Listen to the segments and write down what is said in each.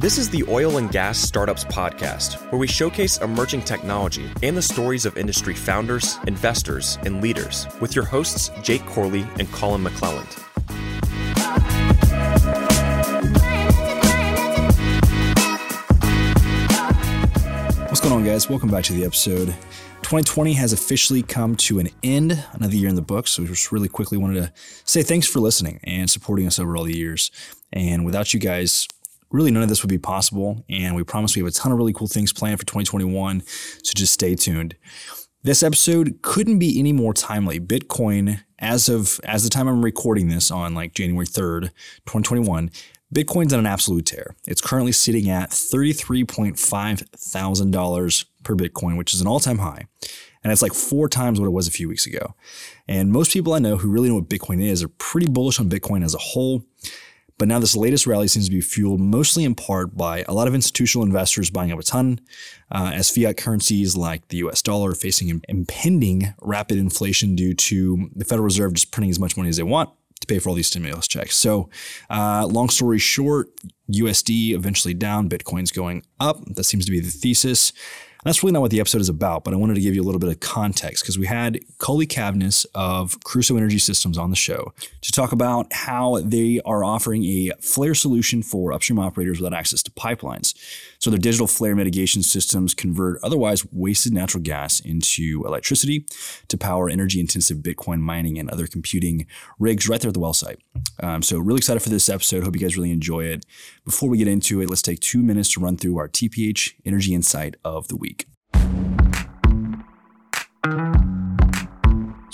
This is the Oil and Gas Startups Podcast, where we showcase emerging technology and the stories of industry founders, investors, and leaders with your hosts, Jake Corley and Colin McClelland. What's going on, guys? Welcome back to the episode. 2020 has officially come to an end, another year in the books. So, we just really quickly wanted to say thanks for listening and supporting us over all the years. And without you guys, really none of this would be possible. And we promise we have a ton of really cool things planned for 2021. So just stay tuned. This episode couldn't be any more timely. Bitcoin, as of as the time I'm recording this on like January 3rd, 2021, Bitcoin's on an absolute tear. It's currently sitting at $33.5 thousand per Bitcoin, which is an all-time high. And it's like four times what it was a few weeks ago. And most people I know who really know what Bitcoin is are pretty bullish on Bitcoin as a whole. But now this latest rally seems to be fueled mostly in part by a lot of institutional investors buying up a ton, uh, as fiat currencies like the US dollar are facing impending rapid inflation due to the Federal Reserve just printing as much money as they want to pay for all these stimulus checks. So, uh, long story short, USD eventually down, Bitcoin's going up. That seems to be the thesis. That's really not what the episode is about, but I wanted to give you a little bit of context because we had Cully Cavness of Crusoe Energy Systems on the show to talk about how they are offering a flare solution for upstream operators without access to pipelines. So their digital flare mitigation systems convert otherwise wasted natural gas into electricity to power energy intensive Bitcoin mining and other computing rigs right there at the well site. Um, so really excited for this episode. Hope you guys really enjoy it. Before we get into it, let's take two minutes to run through our TPH Energy Insight of the week.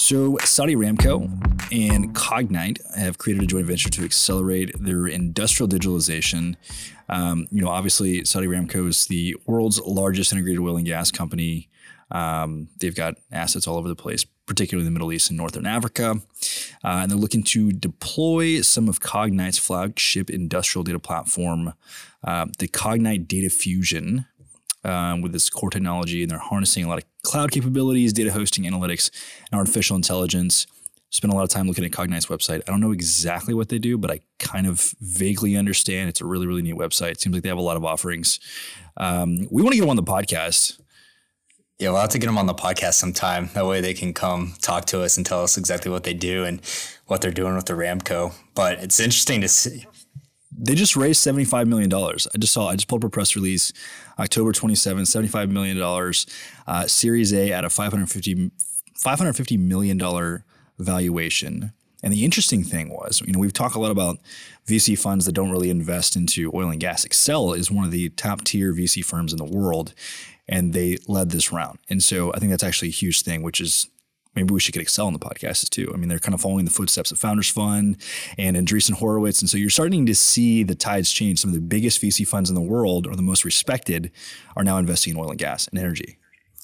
So, Saudi Aramco and Cognite have created a joint venture to accelerate their industrial digitalization. Um, you know, obviously, Saudi Aramco is the world's largest integrated oil and gas company. Um, they've got assets all over the place, particularly in the Middle East and Northern Africa. Uh, and they're looking to deploy some of Cognite's flagship industrial data platform, uh, the Cognite Data Fusion, um, with this core technology, and they're harnessing a lot of cloud capabilities, data hosting, analytics, and artificial intelligence. Spent a lot of time looking at Cognite's website. I don't know exactly what they do, but I kind of vaguely understand. It's a really, really neat website. It seems like they have a lot of offerings. Um, we want to get them on the podcast. Yeah, we'll have to get them on the podcast sometime. That way they can come talk to us and tell us exactly what they do and what they're doing with the Aramco. But it's interesting to see. They just raised $75 million. I just saw, I just pulled up a press release October 27, $75 million, uh, Series A at a $550, $550 million valuation. And the interesting thing was, you know, we've talked a lot about VC funds that don't really invest into oil and gas. Accel is one of the top tier VC firms in the world, and they led this round. And so I think that's actually a huge thing, which is maybe we should get Accel on the podcast too. I mean, they're kind of following the footsteps of Founders Fund and Andreessen Horowitz. And so you're starting to see the tides change. Some of the biggest VC funds in the world or the most respected are now investing in oil and gas and energy.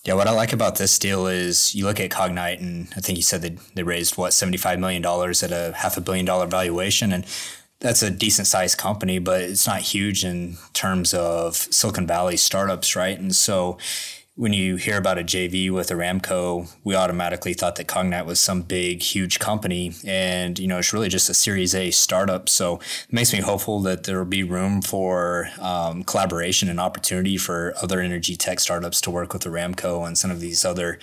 Yeah, what I like about this deal is you look at Cognite, and I think you said they, they raised, what, $75 million at a half a billion dollar valuation. And that's a decent sized company, but it's not huge in terms of Silicon Valley startups, right? And so when you hear about a JV with Aramco, we automatically thought that Cognite was some big, huge company. And, you know, it's really just a Series A startup. So it makes me hopeful that there will be room for um, collaboration and opportunity for other energy tech startups to work with Aramco and some of these other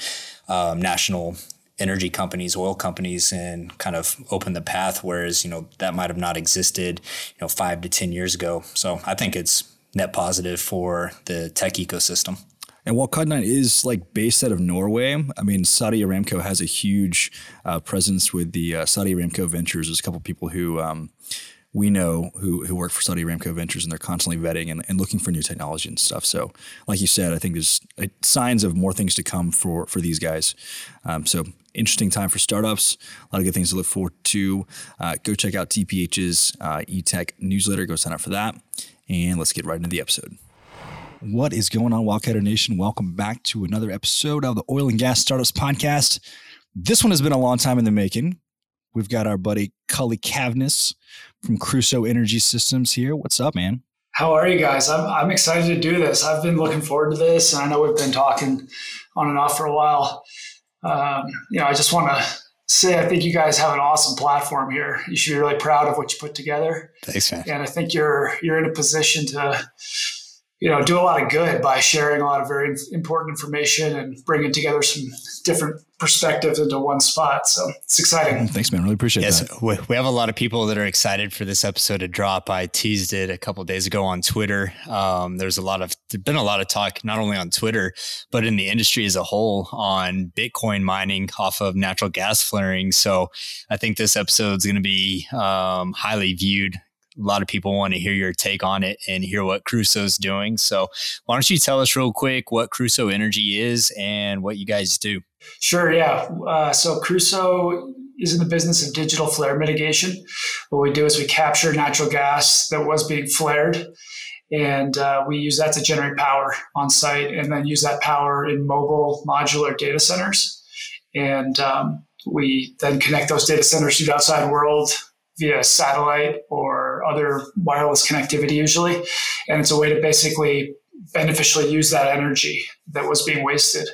um, national energy companies, oil companies, and kind of open the path. Whereas, you know, that might have not existed, you know, five to 10 years ago. So I think it's net positive for the tech ecosystem. And while Cognite is like based out of Norway, I mean, Saudi Aramco has a huge uh, presence with the uh, Saudi Aramco Ventures. There's a couple people who um, we know who, who work for Saudi Aramco Ventures and they're constantly vetting and, and looking for new technology and stuff. So, like you said, I think there's uh, signs of more things to come for, for these guys. Um, so, interesting time for startups. A lot of good things to look forward to. Uh, go check out TPH's uh, eTech newsletter. Go sign up for that. And let's get right into the episode. What is going on, Wildcatter Nation? Welcome back to another episode of the Oil and Gas Startups Podcast. This one has been a long time in the making. We've got our buddy Cully Cavness from Crusoe Energy Systems here. What's up, man? How are you guys? I'm, I'm excited to do this. I've been looking forward to this, and I know we've been talking on and off for a while. Um, you know, I just want to say I think you guys have an awesome platform here. You should be really proud of what you put together. Thanks, man. And I think you're you're in a position to you know, do a lot of good by sharing a lot of very important information and bringing together some different perspectives into one spot. So it's exciting. Thanks, man. Really appreciate yes, that. We have a lot of people that are excited for this episode to drop. I teased it a couple days ago on Twitter. Um, there's a lot of, there's been a lot of talk, not only on Twitter, but in the industry as a whole on Bitcoin mining off of natural gas flaring. So I think this episode is going to be um, highly viewed a lot of people want to hear your take on it and hear what Crusoe's doing. So why don't you tell us real quick what Crusoe Energy is and what you guys do? Sure. Yeah. Uh, so Crusoe is in the business of digital flare mitigation. What we do is we capture natural gas that was being flared and uh, we use that to generate power on site and then use that power in mobile modular data centers. And um, we then connect those data centers to the outside world via satellite or other wireless connectivity usually. And it's a way to basically beneficially use that energy that was being wasted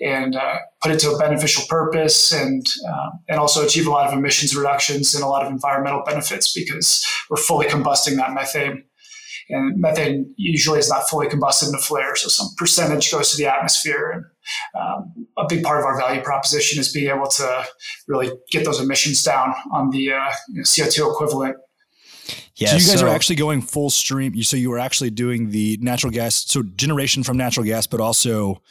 and uh, put it to a beneficial purpose and uh, and also achieve a lot of emissions reductions and a lot of environmental benefits because we're fully combusting that methane and methane usually is not fully combusted in a flare so some percentage goes to the atmosphere and um, a big part of our value proposition is being able to really get those emissions down on the uh, you know, CO2 equivalent. Yeah, so you guys so, are actually going full stream. So you are actually doing the natural gas, so generation from natural gas, but also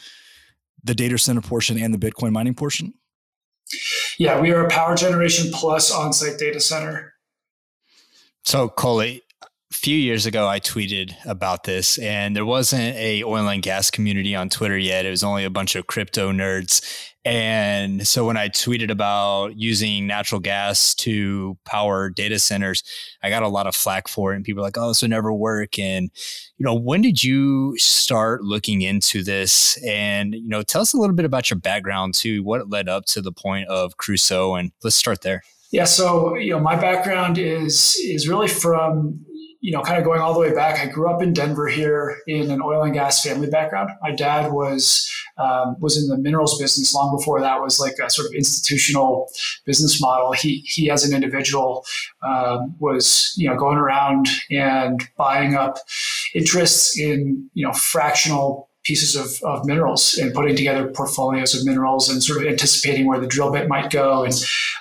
the data center portion and the Bitcoin mining portion. Yeah, we are a power generation plus on-site data center. So Coley, a few years ago i tweeted about this and there wasn't a oil and gas community on twitter yet it was only a bunch of crypto nerds and so when i tweeted about using natural gas to power data centers i got a lot of flack for it. And people were like oh this would never work. And you know when did you start looking into this? And you know tell us a little bit about your background too what led up to the point of crusoe and let's start there. Yeah, so you know, my background is is really from you know, kind of going all the way back, I grew up in Denver here in an oil and gas family background. My dad was um, was in the minerals business long before that was like a sort of institutional business model. He he as an individual um, was you know going around and buying up interests in you know fractional pieces of, of minerals and putting together portfolios of minerals and sort of anticipating where the drill bit might go and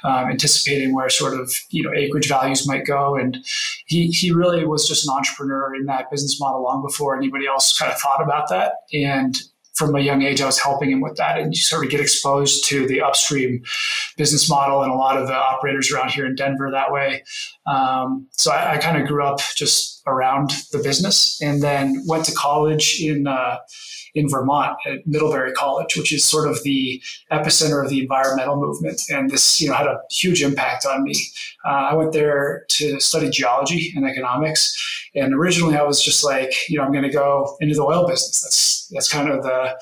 um, anticipating where sort of you know acreage values might go. And he he really was just an entrepreneur in that business model long before anybody else kind of thought about that. And from a young age, I was helping him with that, and you sort of get exposed to the upstream business model and a lot of the operators around here in Denver that way. Um, so I, I kind of grew up just around the business, and then went to college in. Uh, in Vermont at Middlebury College, which is sort of the epicenter of the environmental movement. And this, you know, had a huge impact on me. Uh, I went there to study geology and economics. And originally I was just like, you know, I'm going to go into the oil business. That's, that's kind of the,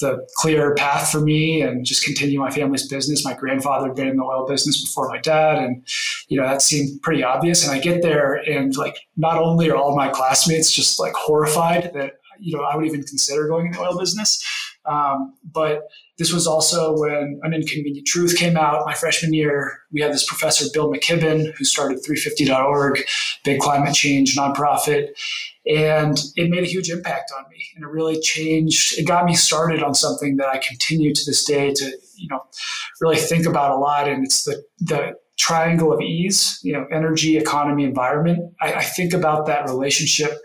the clear path for me and just continue my family's business. My grandfather had been in the oil business before my dad, and you know that seemed pretty obvious. And I get there, and like not only are all my classmates just like horrified that you know I would even consider going in the oil business. Um, but this was also when An Inconvenient Truth came out my freshman year. We had this professor, Bill McKibben, who started 350.org, big climate change nonprofit. And it made a huge impact on me. And it really changed, it got me started on something that I continue to this day to, you know, really think about a lot. And it's the, the triangle of E's, you know, energy, economy, environment. I, I think about that relationship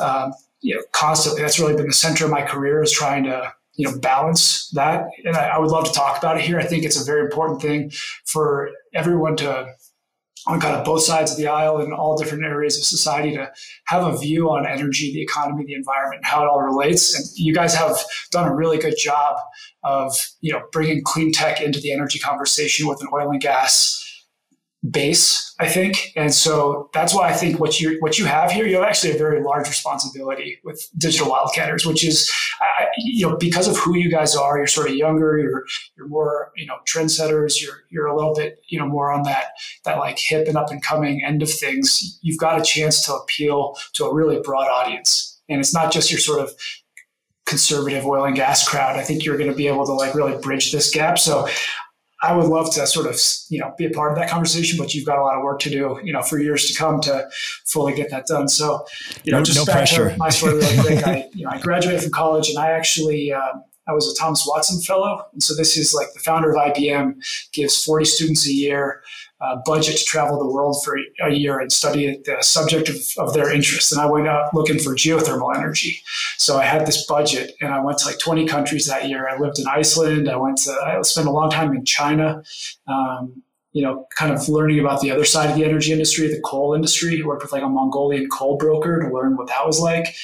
um, you know, constantly. That's really been the center of my career is trying to, you know, balance that. And I, I would love to talk about it here. I think it's a very important thing for everyone to on kind of both sides of the aisle in all different areas of society to have a view on energy, the economy, the environment, and how it all relates. And you guys have done a really good job of, you know, bringing clean tech into the energy conversation with an oil and gas base, I think. And so that's why I think what you what you have here, you have actually a very large responsibility with digital wildcatters, which is, you know, because of who you guys are, you're sort of younger, you're you're more, you know, trendsetters, you're you're a little bit, you know, more on that that like hip and up and coming end of things. You've got a chance to appeal to a really broad audience, and it's not just your sort of conservative oil and gas crowd. I think you're going to be able to like really bridge this gap. So I would love to sort of, you know, be a part of that conversation, but you've got a lot of work to do, you know, for years to come to fully get that done. So, you know, no, just no back pressure. to my story really quick. I, you know, I graduated from college and I actually, um, I was a Thomas Watson Fellow. And so this is like the founder of IBM gives 40 students a year uh, budget to travel the world for a year and study the subject of, of their interest. And I went out looking for geothermal energy. So I had this budget and I went to like 20 countries that year. I lived in Iceland. I went to, I spent a long time in China. Um, you know, kind of learning about the other side of the energy industry, the coal industry. I worked with like a Mongolian coal broker to learn what that was like.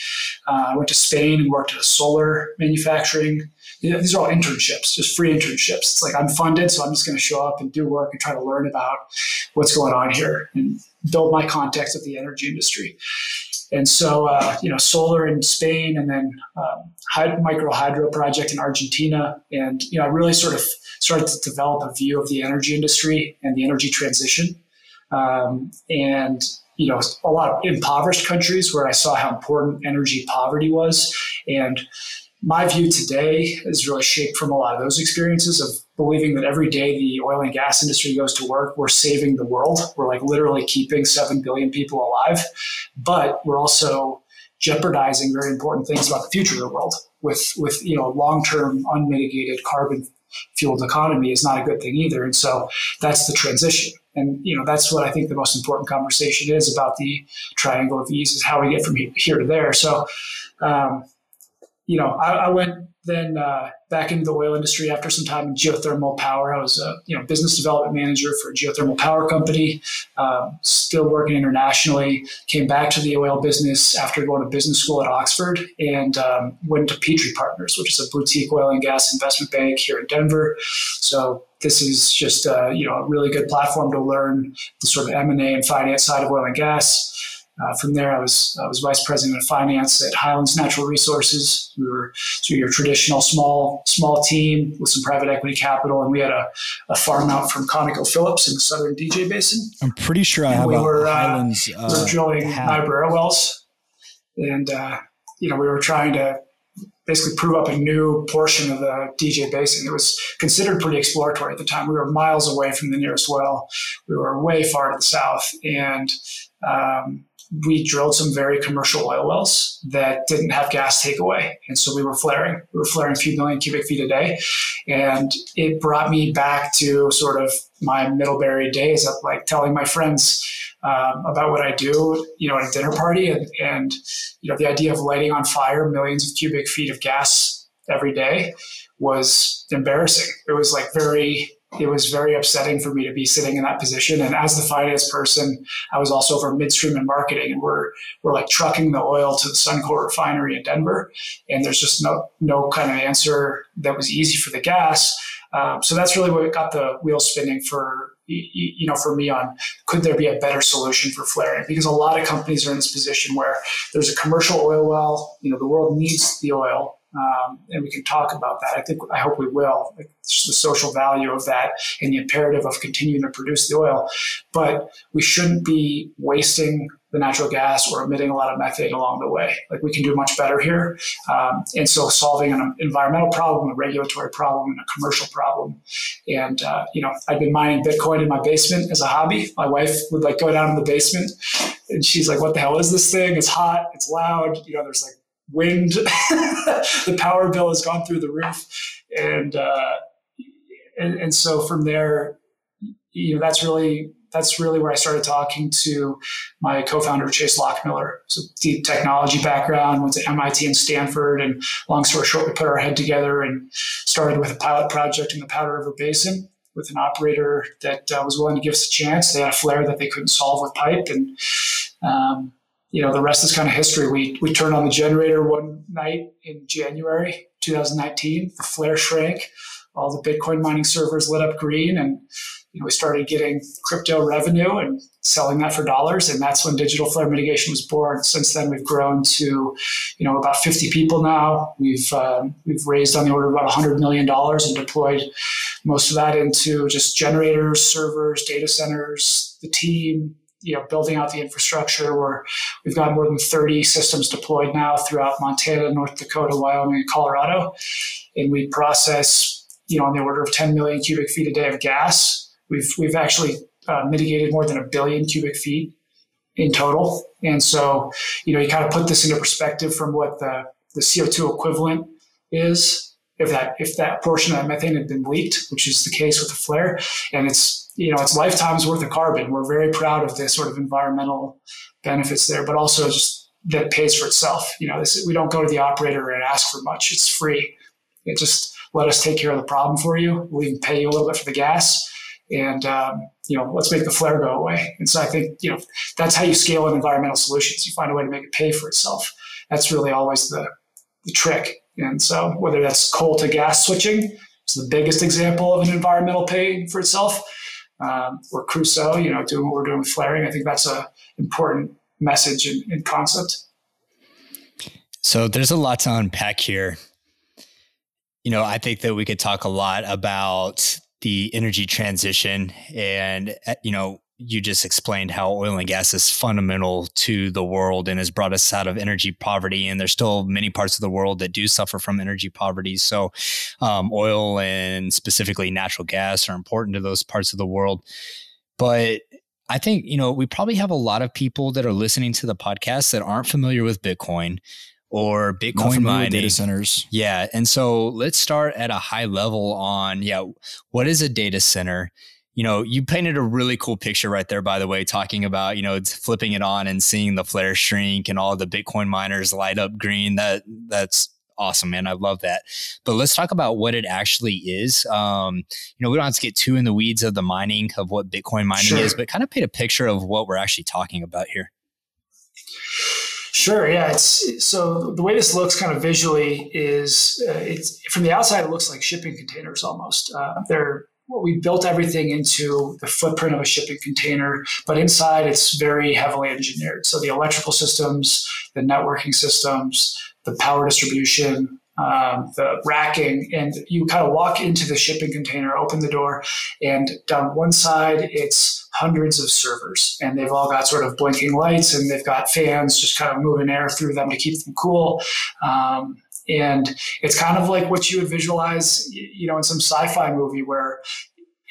Uh, I went to Spain and worked at a solar manufacturing. These are all internships, just free internships. It's like I'm funded, so I'm just going to show up and do work and try to learn about what's going on here and build my context of the energy industry. And so, uh, you know, solar in Spain and then um, micro hydro project in Argentina. And, you know, I really sort of started to develop a view of the energy industry and the energy transition. Um, and, you know, a lot of impoverished countries where I saw how important energy poverty was. And my view today is really shaped from a lot of those experiences of believing that every day the oil and gas industry goes to work, we're saving the world. We're like literally keeping 7 billion people alive. But we're also jeopardizing very important things about the future of the world with, with you know, long-term unmitigated carbon fueled economy is not a good thing either. And so that's the transition. And you know that's what I think the most important conversation is about the triangle of E's is how we get from here to there. So, um, you know, I, I went then uh, back into the oil industry after some time in geothermal power. I was a you know business development manager for a geothermal power company. Um, still working internationally. Came back to the oil business after going to business school at Oxford and um, went to Petrie Partners, which is a boutique oil and gas investment bank here in Denver. So this is just uh, you know a really good platform to learn the sort of M and A and finance side of oil and gas. Uh, from there, I was I was vice president of finance at Highlands Natural Resources. We were so your traditional small small team with some private equity capital, and we had a, a farm out from ConocoPhillips in the southern DJ Basin. I'm pretty sure I And have we were, uh, Highlands. we Uh, were drilling. Niobrara wells, and uh, you know we were trying to basically prove up a new portion of the DJ Basin. It was considered pretty exploratory at the time. We were miles away from the nearest well. We were way far to the south, and um, we drilled some very commercial oil wells that didn't have gas takeaway. And so we were flaring. We were flaring a few million cubic feet a day. And it brought me back to sort of my Middlebury days of like telling my friends um, about what I do, you know, at a dinner party. And, and, you know, the idea of lighting on fire millions of cubic feet of gas every day was embarrassing. It was like very it was very upsetting for me to be sitting in that position. And as the finance person, I was also over midstream and marketing, and we're we're like trucking the oil to the Suncor refinery in Denver, and there's just no no kind of answer that was easy for the gas. Um, so that's really what got the wheels spinning for you know for me on could there be a better solution for flaring because a lot of companies are in this position where there's a commercial oil well you know the world needs the oil um, and we can talk about that. I think I hope we will. The social value of that and the imperative of continuing to produce the oil, but we shouldn't be wasting the natural gas or emitting a lot of methane along the way. Like we can do much better here, um, and so solving an environmental problem, a regulatory problem, and a commercial problem. And uh, you know, I've been mining Bitcoin in my basement as a hobby. My wife would like go down in the basement, and she's like, "What the hell is this thing? It's hot. It's loud. You know, there's like." Wind the power bill has gone through the roof and uh, and, and so from there you know that's really that's really where I started talking to my co-founder Chase Lockmiller. So deep technology background, went to MIT and Stanford, and long story short, we put our head together and started with a pilot project in the Powder River Basin with an operator that uh, was willing to give us a chance. They had a flare that they couldn't solve with pipe, and um, you know, the rest is kind of history. We we turned on the generator one night in January 2019. The flare shrank. All the Bitcoin mining servers lit up green, and you know, we started getting crypto revenue and selling that for dollars. And that's when digital flare mitigation was born. Since then, we've grown to, you know, about 50 people now. We've um, we've raised on the order of about 100 million dollars and deployed most of that into just generators, servers, data centers, the team, you know, building out the infrastructure where we've got more than 30 systems deployed now throughout Montana, North Dakota, Wyoming, and Colorado. And we process, you know, on the order of 10 million cubic feet a day of gas. We've we've actually uh, mitigated more than a billion cubic feet in total. And so, you know, you kind of put this into perspective from what the, the CO2 equivalent is if that if that portion of that methane had been leaked, which is the case with the flare, and it's you know it's lifetimes worth of carbon. We're very proud of the sort of environmental benefits there, but also just that pays for itself. You know, this, we don't go to the operator and ask for much; it's free. It just let us take care of the problem for you. We can pay you a little bit for the gas, and um, you know, let's make the flare go away. And so I think you know that's how you scale in environmental solutions. You find a way to make it pay for itself. That's really always the the trick. And so whether that's coal to gas switching, it's the biggest example of an environmental pay for itself, um, or Crusoe, you know, doing what we're doing with flaring. I think that's a important message and, and concept. So there's a lot to unpack here. You know, I think that we could talk a lot about the energy transition and, uh, you know, you just explained how oil and gas is fundamental to the world and has brought us out of energy poverty. And there's still many parts of the world that do suffer from energy poverty. So, um, oil and specifically natural gas are important to those parts of the world. But I think, you know, we probably have a lot of people that are listening to the podcast that aren't familiar with Bitcoin or Bitcoin mining data centers. Yeah. And so let's start at a high level on, yeah, what is a data center? You know, you painted a really cool picture right there, by the way, talking about, you know, flipping it on and seeing the flare shrink and all the Bitcoin miners light up green. That that's awesome, man. I love that. But let's talk about what it actually is. Um, you know, we don't have to get too in the weeds of the mining of what Bitcoin mining sure. is, but kind of paint a picture of what we're actually talking about here. Sure. Yeah. It's so the way this looks kind of visually is uh, it's from the outside it looks like shipping containers almost. Uh, they're we built everything into the footprint of a shipping container, but inside it's very heavily engineered. So the electrical systems, the networking systems, the power distribution, um, the racking, and you kind of walk into the shipping container, open the door, and down one side it's hundreds of servers, and they've all got sort of blinking lights, and they've got fans just kind of moving air through them to keep them cool. Um, and it's kind of like what you would visualize, you know, in some sci-fi movie where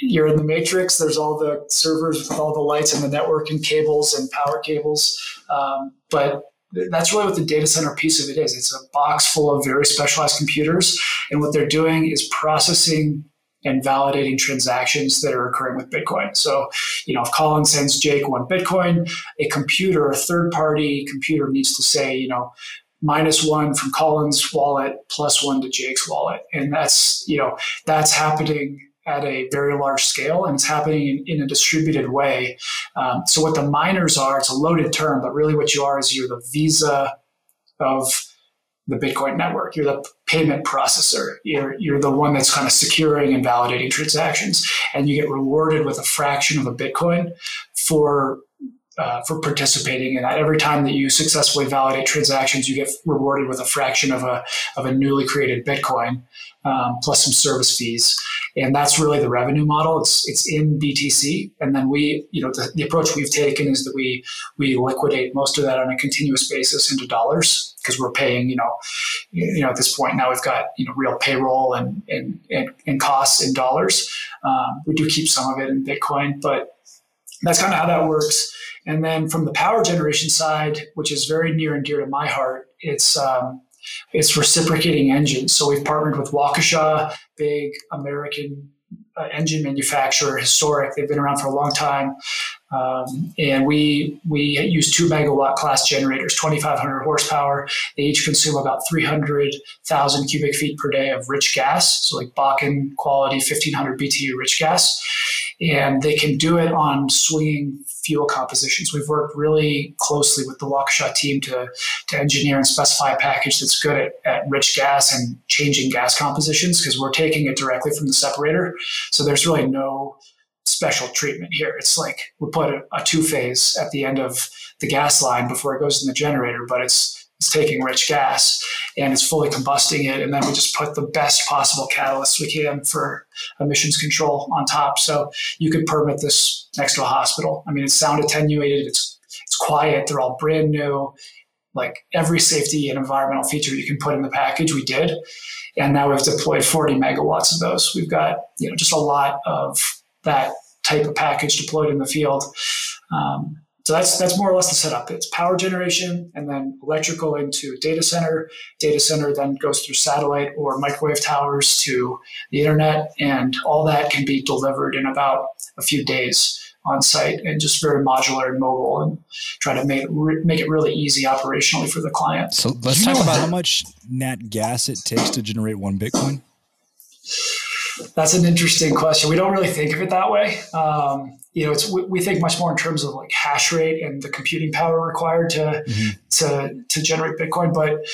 you're in the matrix. There's all the servers with all the lights and the networking cables and power cables. Um, but that's really what the data center piece of it is. It's a box full of very specialized computers, and what they're doing is processing and validating transactions that are occurring with Bitcoin. So, you know, if Colin sends Jake one Bitcoin, a computer, a third party computer needs to say, you know, minus one from Colin's wallet plus one to Jake's wallet. And that's, you know, that's happening at a very large scale and it's happening in, in a distributed way. Um, so what the miners are, it's a loaded term, but really what you are is you're the Visa of the Bitcoin network. You're the payment processor. You're, you're the one that's kind of securing and validating transactions. And you get rewarded with a fraction of a Bitcoin for uh, for participating in that. Every time that you successfully validate transactions, you get rewarded with a fraction of a of a newly created Bitcoin um, plus some service fees, and that's really the revenue model. It's it's in BTC, and then we, you know, the, the approach we've taken is that we we liquidate most of that on a continuous basis into dollars because we're paying, you know, you know, at this point now we've got you know real payroll and and and, and costs in dollars. Um, we do keep some of it in Bitcoin, but that's kind of how that works. And then from the power generation side, which is very near and dear to my heart, it's um, it's reciprocating engines. So we've partnered with Waukesha, big American uh, engine manufacturer, historic. They've been around for a long time, um, and we we use two megawatt class generators, 2,500 horsepower. They each consume about 300,000 cubic feet per day of rich gas, so like Bakken quality 1,500 BTU rich gas, and they can do it on swinging fuel compositions. We've worked really closely with the Waukesha team to, to engineer and specify a package that's good at, at rich gas and changing gas compositions because we're taking it directly from the separator. So there's really no special treatment here. It's like we put a, a two phase at the end of the gas line before it goes in the generator, but it's it's taking rich gas and it's fully combusting it. And then we just put the best possible catalyst we can for emissions control on top. So you could permit this next to a hospital. I mean, it's sound attenuated. It's, it's quiet. They're all brand new. like every safety and environmental feature you can put in the package, we did. And now we've deployed 40 megawatts of those. We've got you know just a lot of that type of package deployed in the field. Um, so that's that's more or less the setup. It's power generation and then electrical into data center. Data center then goes through satellite or microwave towers to the internet, and all that can be delivered in about a few days on site and just very modular and mobile and try to make re- make it really easy operationally for the client. So let's talk about how much nat gas it takes to generate one Bitcoin. That's an interesting question. We don't really think of it that way. Um, you know, it's we, we, think much more in terms of like hash rate and the computing power required to mm-hmm. to to generate Bitcoin. But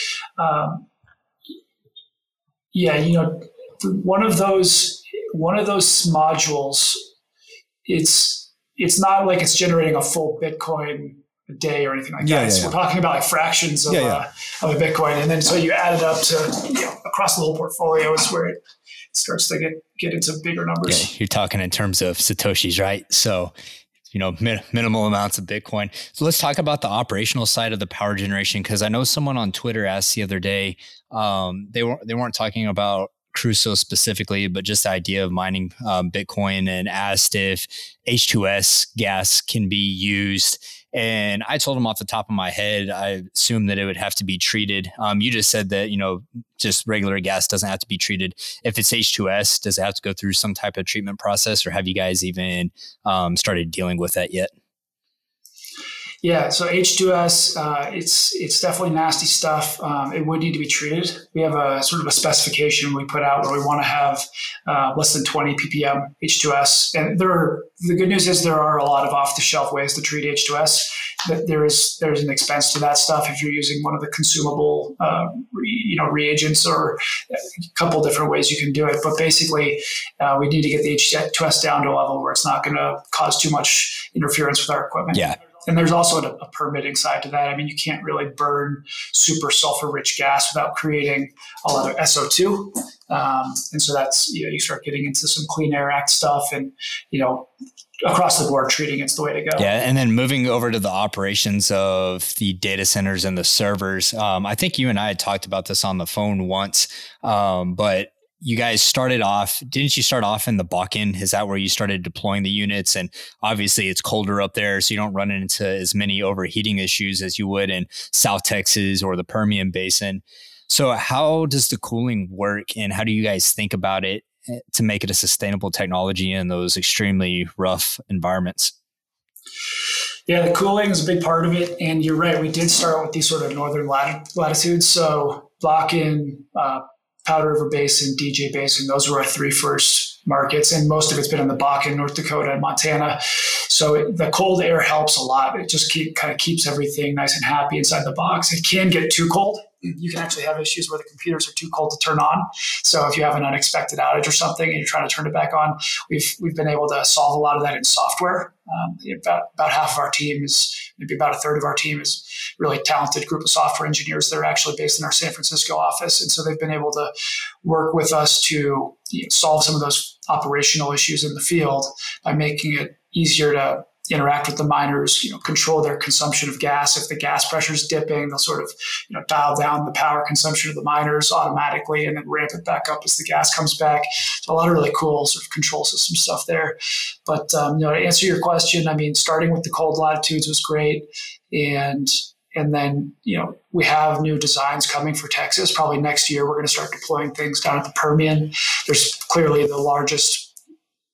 um, yeah, you know, one of those one of those modules, it's it's not like it's generating a full Bitcoin a day or anything like yeah, that. Yeah, yeah. We're talking about like fractions of, yeah, uh, of a Bitcoin, and then so you add it up to you know, across the whole portfolio is where it starts to get get into bigger numbers. Yeah, you're talking in terms of satoshis, right? So you know min- minimal amounts of bitcoin so let's talk about the operational side of the power generation because i know someone on twitter asked the other day um, they weren't they weren't talking about Crusoe specifically, but just the idea of mining um, Bitcoin and asked if H2S gas can be used and I told him off the top of my head, I assumed that it would have to be treated. Um, you just said that, you know, just regular gas doesn't have to be treated. If it's H2S, does it have to go through some type of treatment process or have you guys even um, started dealing with that yet? Yeah, so H2S, uh, it's it's definitely nasty stuff. Um, it would need to be treated. We have a sort of a specification we put out where we want to have uh, less than 20 ppm H2S. And there are, the good news is there are a lot of off-the-shelf ways to treat H2S. But there is there's an expense to that stuff if you're using one of the consumable uh, re, you know reagents or a couple different ways you can do it. But basically, uh, we need to get the H2S down to a level where it's not going to cause too much interference with our equipment. Yeah and there's also a, a, permitting side to that. I mean, you can't really burn super sulfur rich gas without creating a lot of SO2. Um, and so that's, you know, you start getting into some Clean Air Act stuff and, you know, across the board treating it's the way to go. Yeah. And then moving over to the operations of the data centers and the servers. Um, I think you and I had talked about this on the phone once. Um, but you guys started off, didn't you start off in the Bakken? Is that where you started deploying the units? And obviously it's colder up there, so you don't run into as many overheating issues as you would in South Texas or the Permian Basin. So, how does the cooling work and how do you guys think about it eh, to make it a sustainable technology in those extremely rough environments? Yeah, the cooling is a big part of it. And you're right, we did start with these sort of northern latitudes. So, Bakken, uh, Powder River Basin, DJ Basin. Those were our three first markets, and most of it's been in the Bakken, North Dakota, and Montana. So it, the cold air helps a lot. It just keep, kind of keeps everything nice and happy inside the box. It can get too cold. You can actually have issues where the computers are too cold to turn on. So if you have an unexpected outage or something and you're trying to turn it back on, we've we've been able to solve a lot of that in software. Um, about about half of our team is maybe about a third of our team is really talented group of software engineers that are actually based in our San Francisco office. And so they've been able to work with us to you know, solve some of those operational issues in the field by making it easier to interact with the miners, you know, control their consumption of gas. If the gas pressure is dipping, they'll sort of, you know, dial down the power consumption of the miners automatically and then ramp it back up as the gas comes back. So a lot of really cool sort of control system stuff there. But um, you know, to answer your question, I mean, starting with the cold latitudes was great, and and then you know we have new designs coming for Texas. Probably next year, we're going to start deploying things down at the Permian. There's clearly the largest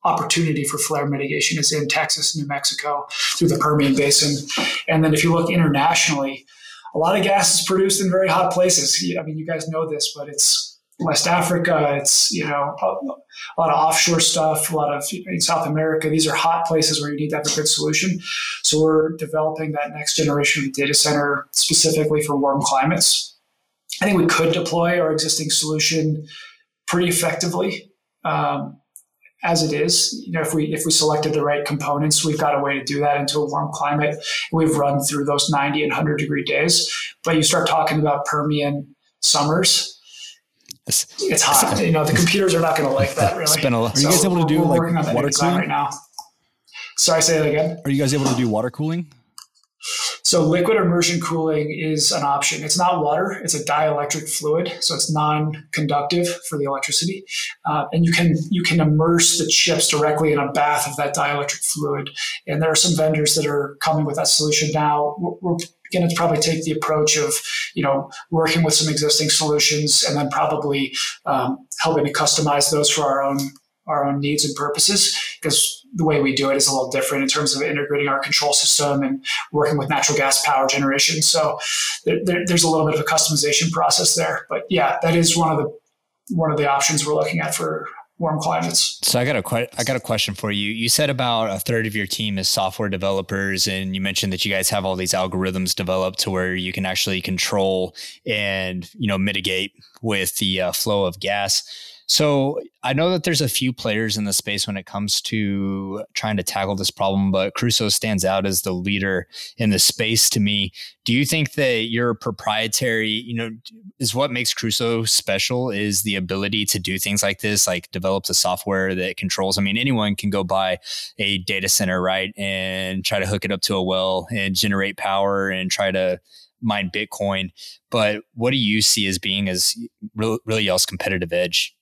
opportunity for flare mitigation is in Texas, New Mexico, through the Permian Basin. And then if you look internationally, a lot of gas is produced in very hot places. I mean, you guys know this, but it's West Africa. It's you know a lot of offshore stuff, a lot of in South America. These are hot places where you need to have a good solution. So we're developing that next generation data center specifically for warm climates. I think we could deploy our existing solution pretty effectively. Um, as it is. You know, if we if we selected the right components, we've got a way to do that into a warm climate. We've run through those 90 and 100 degree days. But you start talking about Permian summers. It's, hot. You know, the computers are not going to like that really. It's been a, are you guys able to do like water cooling right now? Sorry, say that again. Are you guys able to do water cooling? So liquid immersion cooling is an option. It's not water; it's a dielectric fluid, so it's non-conductive for the electricity, uh, and you can you can immerse the chips directly in a bath of that dielectric fluid. And there are some vendors that are coming with that solution now. We're, probably take the approach of you know working with some existing solutions and then probably um, helping to customize those for our own our own needs and purposes because the way we do it is a little different in terms of integrating our control system and working with natural gas power generation. So there, there, there's a little bit of a customization process there. But yeah, that is one of the one of the options we're looking at for warm climates. So I got a que- I got a question for you. You said about a third of your team is software developers, and you mentioned that you guys have all these algorithms developed to where you can actually control and you know mitigate with the uh, flow of gas. So I know that there's a few players in the space when it comes to trying to tackle this problem, but Crusoe stands out as the leader in the space to me. Do you think that your proprietary, you know, is what makes Crusoe special is the ability to do things like this, like develop the software that controls? I mean, anyone can go buy a data center, right, and try to hook it up to a well and generate power and try to mine Bitcoin. But what do you see as being as really y'all's competitive edge?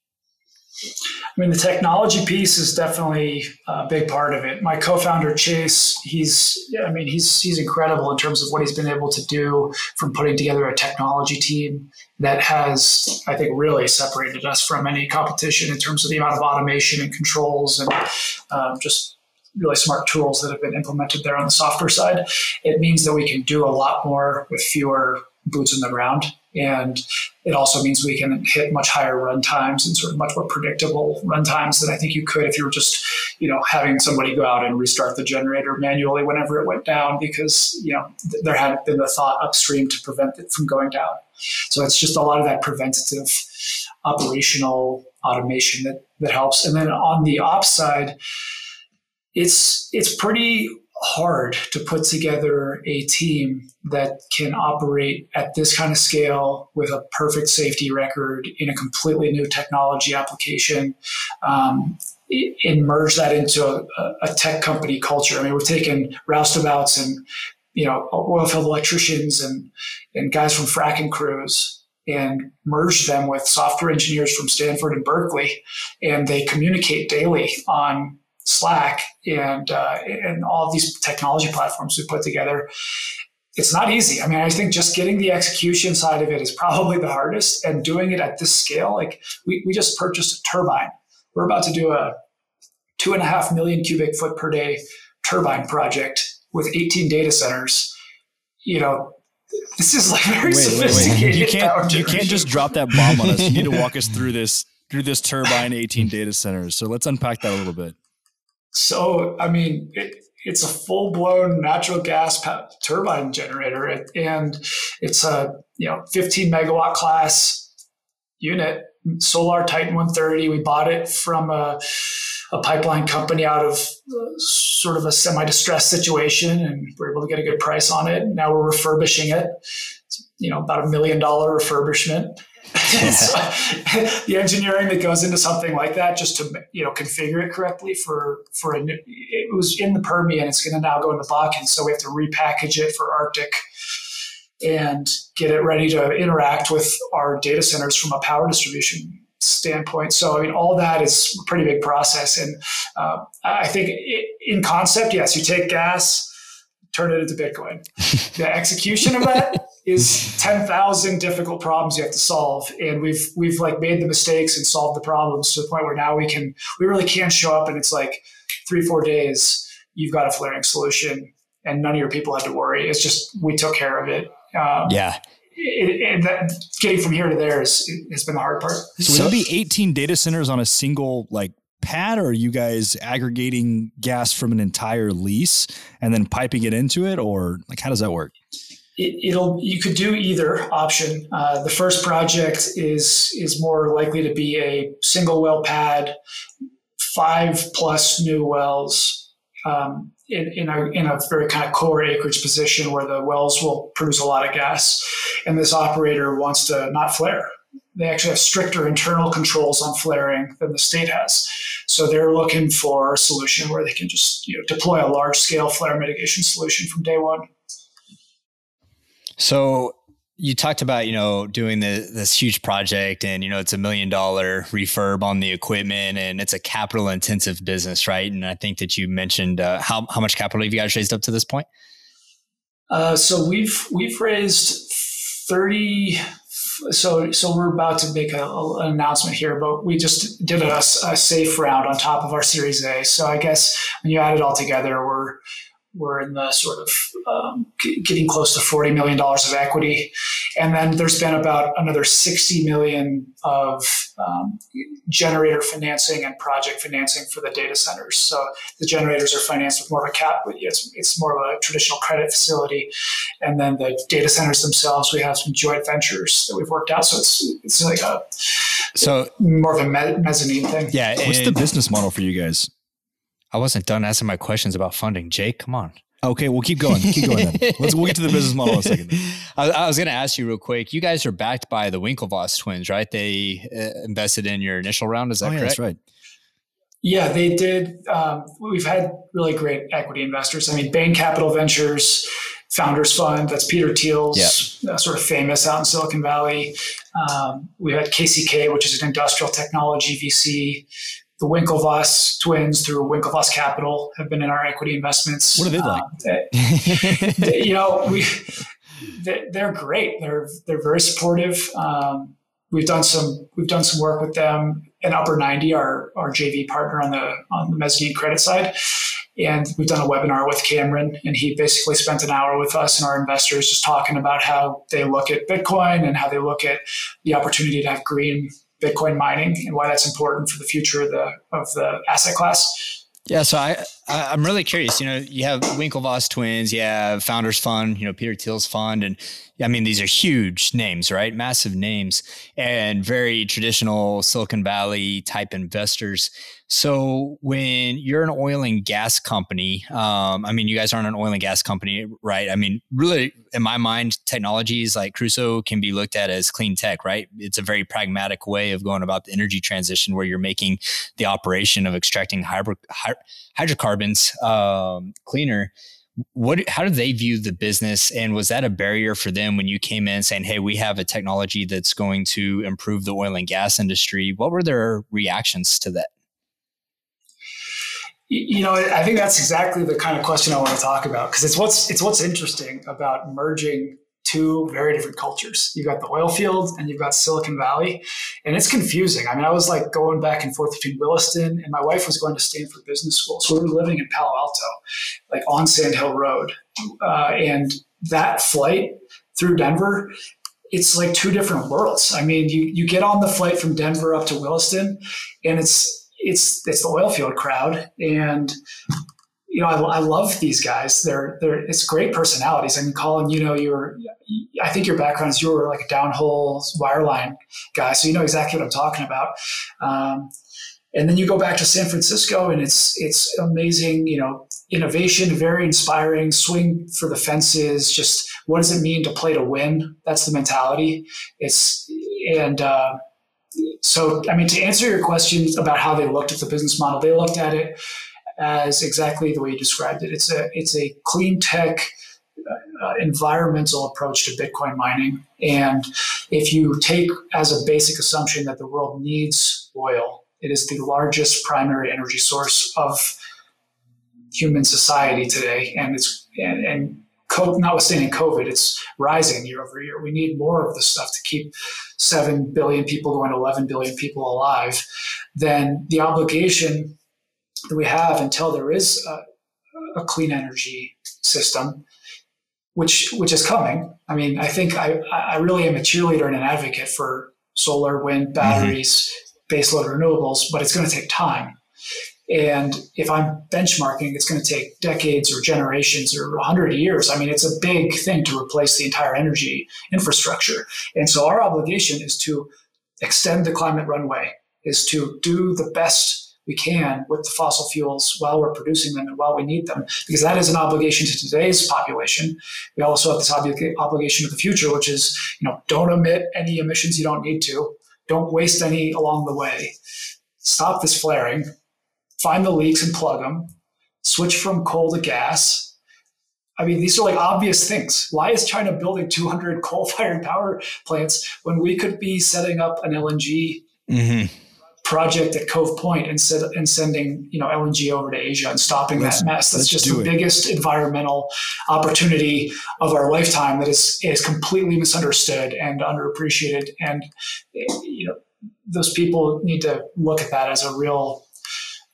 I mean, the technology piece is definitely a big part of it. My co-founder Chase, he's, I mean, he's he's incredible in terms of what he's been able to do from putting together a technology team that has, I think, really separated us from any competition in terms of the amount of automation and controls and um, just really smart tools that have been implemented there on the software side. It means that we can do a lot more with fewer boots in the ground. And it also means we can hit much higher run times and sort of much more predictable run times than I think you could if you were just, you know, having somebody go out and restart the generator manually whenever it went down because, you know, th- there hadn't been the thought upstream to prevent it from going down. So it's just a lot of that preventative operational automation that, that helps. And then on the ops side, it's it's pretty hard to put together a team that can operate at this kind of scale with a perfect safety record in a completely new technology application um, and merge that into a, a, tech company culture. I mean, we've taken roustabouts and you know oil field electricians and and guys from fracking crews and merge them with software engineers from Stanford and Berkeley, and they communicate daily on Slack and uh, and all these technology platforms we put together. It's not easy. I mean, I think just getting the execution side of it is probably the hardest, and doing it at this scale. Like we, we just purchased a turbine. We're about to do a two and a half million cubic foot per day turbine project with 18 data centers. You know, this is like very wait, sophisticated. Wait, wait. You can't you can't just drop that bomb on us. You need to walk us through this through this turbine 18 data centers. So let's unpack that a little bit. So, I mean, it, it's a full blown natural gas turbine generator, and it's a you know 15 megawatt class unit, Solar Titan 130. We bought it from a, a pipeline company out of uh, sort of a semi distressed situation, and we're able to get a good price on it. Now we're refurbishing it. It's, you know, about a million dollar refurbishment. the engineering that goes into something like that just to you know configure it correctly for for a new, it was in the Permian it's going to now go in the Bakken so we have to repackage it for Arctic and get it ready to interact with our data centers from a power distribution standpoint. So I mean all that is a pretty big process and uh, I think it, in concept yes you take gas turn it into Bitcoin. The execution of that is 10,000 difficult problems you have to solve. And we've, we've like made the mistakes and solved the problems to the point where now we can, we really can't show up and it's like three, four days, you've got a flaring solution and none of your people had to worry. It's just, we took care of it. Um, yeah. and that getting from here to there is, has been the hard part. So would it be 18 data centers on a single like pad or are you guys aggregating gas from an entire lease and then piping it into it or like how does that work it, will you could do either option. Uh, the first project is is more likely to be a single well pad, five plus new wells um, in, in, a, in a very kind of core acreage position where the wells will produce a lot of gas, and this operator wants to not flare. They actually have stricter internal controls on flaring than the state has. So they're looking for a solution where they can just you know, deploy a large scale flare mitigation solution from day one. So you talked about you know doing the, this huge project and you know it's a million dollar refurb on the equipment and it's a capital intensive business right? And i think that you mentioned uh, how, how much capital have you guys raised up to this point? Uh, so we've we've raised 30 so so we're about to make a, an announcement here but we just did a, a safe round on top of our series a. So i guess when you add it all together we're we're in the sort of um, getting close to $40 million of equity. And then there's been about another 60 million of um, generator financing and project financing for the data centers. So the generators are financed with more of a cap, it's, it's more of a traditional credit facility. And then the data centers themselves, we have some joint ventures that we've worked out. So it's, it's like a, so more of a me- mezzanine thing. Yeah. What's the business model for you guys? I wasn't done asking my questions about funding. Jake, come on. Okay, we'll keep going. Keep going. Then. Let's we'll get to the business model in a second. I, I was going to ask you real quick. You guys are backed by the Winklevoss twins, right? They uh, invested in your initial round. Is that oh, yeah, correct? That's right. Yeah, they did. Um, we've had really great equity investors. I mean, Bain Capital Ventures, Founders Fund. That's Peter Thiel's uh, sort of famous out in Silicon Valley. Um, we had KCK, which is an industrial technology VC the Winklevoss twins through Winklevoss Capital have been in our equity investments. What are they like? Uh, they, you know, we they, are great. They're they're very supportive. Um, we've done some we've done some work with them in Upper 90, our our JV partner on the on the mezzanine credit side. And we've done a webinar with Cameron, and he basically spent an hour with us and our investors just talking about how they look at Bitcoin and how they look at the opportunity to have green Bitcoin mining and why that's important for the future of the of the asset class. Yeah, so I I'm really curious. You know, you have Winklevoss twins, you have Founders Fund, you know Peter Thiel's fund, and I mean these are huge names, right? Massive names, and very traditional Silicon Valley type investors. So when you're an oil and gas company, um, I mean, you guys aren't an oil and gas company, right? I mean, really, in my mind, technologies like Crusoe can be looked at as clean tech, right? It's a very pragmatic way of going about the energy transition where you're making the operation of extracting hydro, hydrocarbons um, cleaner what how did they view the business? And was that a barrier for them when you came in saying hey we have a technology that's going to improve the oil and gas industry what were their reactions to that? You know, I think that's exactly the kind of question I want to talk about because it's what's it's what's interesting about merging two very different cultures. You've got the oil field and you've got Silicon Valley, and it's confusing. I mean, I was like going back and forth between Williston, and my wife was going to Stanford Business School, so we were living in Palo Alto, like on Sand Hill Road, uh, and that flight through Denver. It's like two different worlds. I mean, you, you get on the flight from Denver up to Williston, and it's it's it's the oil field crowd, and you know I, I love these guys. They're they're it's great personalities. I mean, Colin, you know, you're I think your background is you were like a downhole wireline guy, so you know exactly what I'm talking about. Um, and then you go back to San Francisco, and it's it's amazing. You know, innovation, very inspiring. Swing for the fences. Just what does it mean to play to win? That's the mentality. It's and uh, so, I mean, to answer your question about how they looked at the business model, they looked at it as exactly the way you described it. It's a it's a clean tech uh, environmental approach to Bitcoin mining, and if you take as a basic assumption that the world needs oil, it is the largest primary energy source of human society today, and it's and, and notwithstanding COVID, it's rising year over year. We need more of this stuff to keep 7 billion people going to 11 billion people alive. Then the obligation that we have until there is a, a clean energy system, which which is coming. I mean, I think I, I really am a cheerleader and an advocate for solar, wind, batteries, mm-hmm. baseload renewables, but it's going to take time. And if I'm benchmarking, it's going to take decades or generations or 100 years. I mean, it's a big thing to replace the entire energy infrastructure. And so our obligation is to extend the climate runway, is to do the best we can with the fossil fuels while we're producing them and while we need them, because that is an obligation to today's population. We also have this oblig- obligation to the future, which is, you know, don't emit any emissions you don't need to. Don't waste any along the way. Stop this flaring find the leaks and plug them, switch from coal to gas, I mean, these are like obvious things. Why is China building 200 coal fired power plants when we could be setting up an LNG mm-hmm. Project at Cove Point and, set, and sending you know LNG over to Asia and stopping let's, that mess? That's just the it. biggest environmental opportunity of our lifetime that is is completely misunderstood and underappreciated. And you know, those people need to look at that as a real,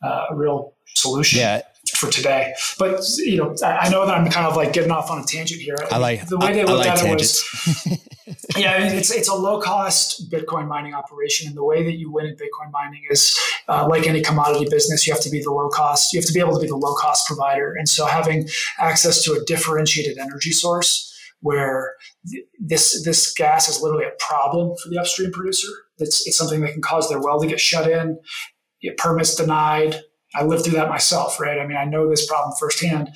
uh, real solution. Yeah for today. But you know, I, know that I'm kind of like getting off on a tangent here. I like the way they looked like at tangents. it was, yeah, it's it's a low cost Bitcoin mining operation, and the way that you win in Bitcoin mining is uh, like any commodity business. You have to be the low cost. You have to be able to be the low cost provider, and so having access to a differentiated energy source where this this gas is literally a problem for the upstream producer. It's, it's something that can cause their well to get shut in, get permits denied, I lived through that myself, right? I mean, I know this problem firsthand.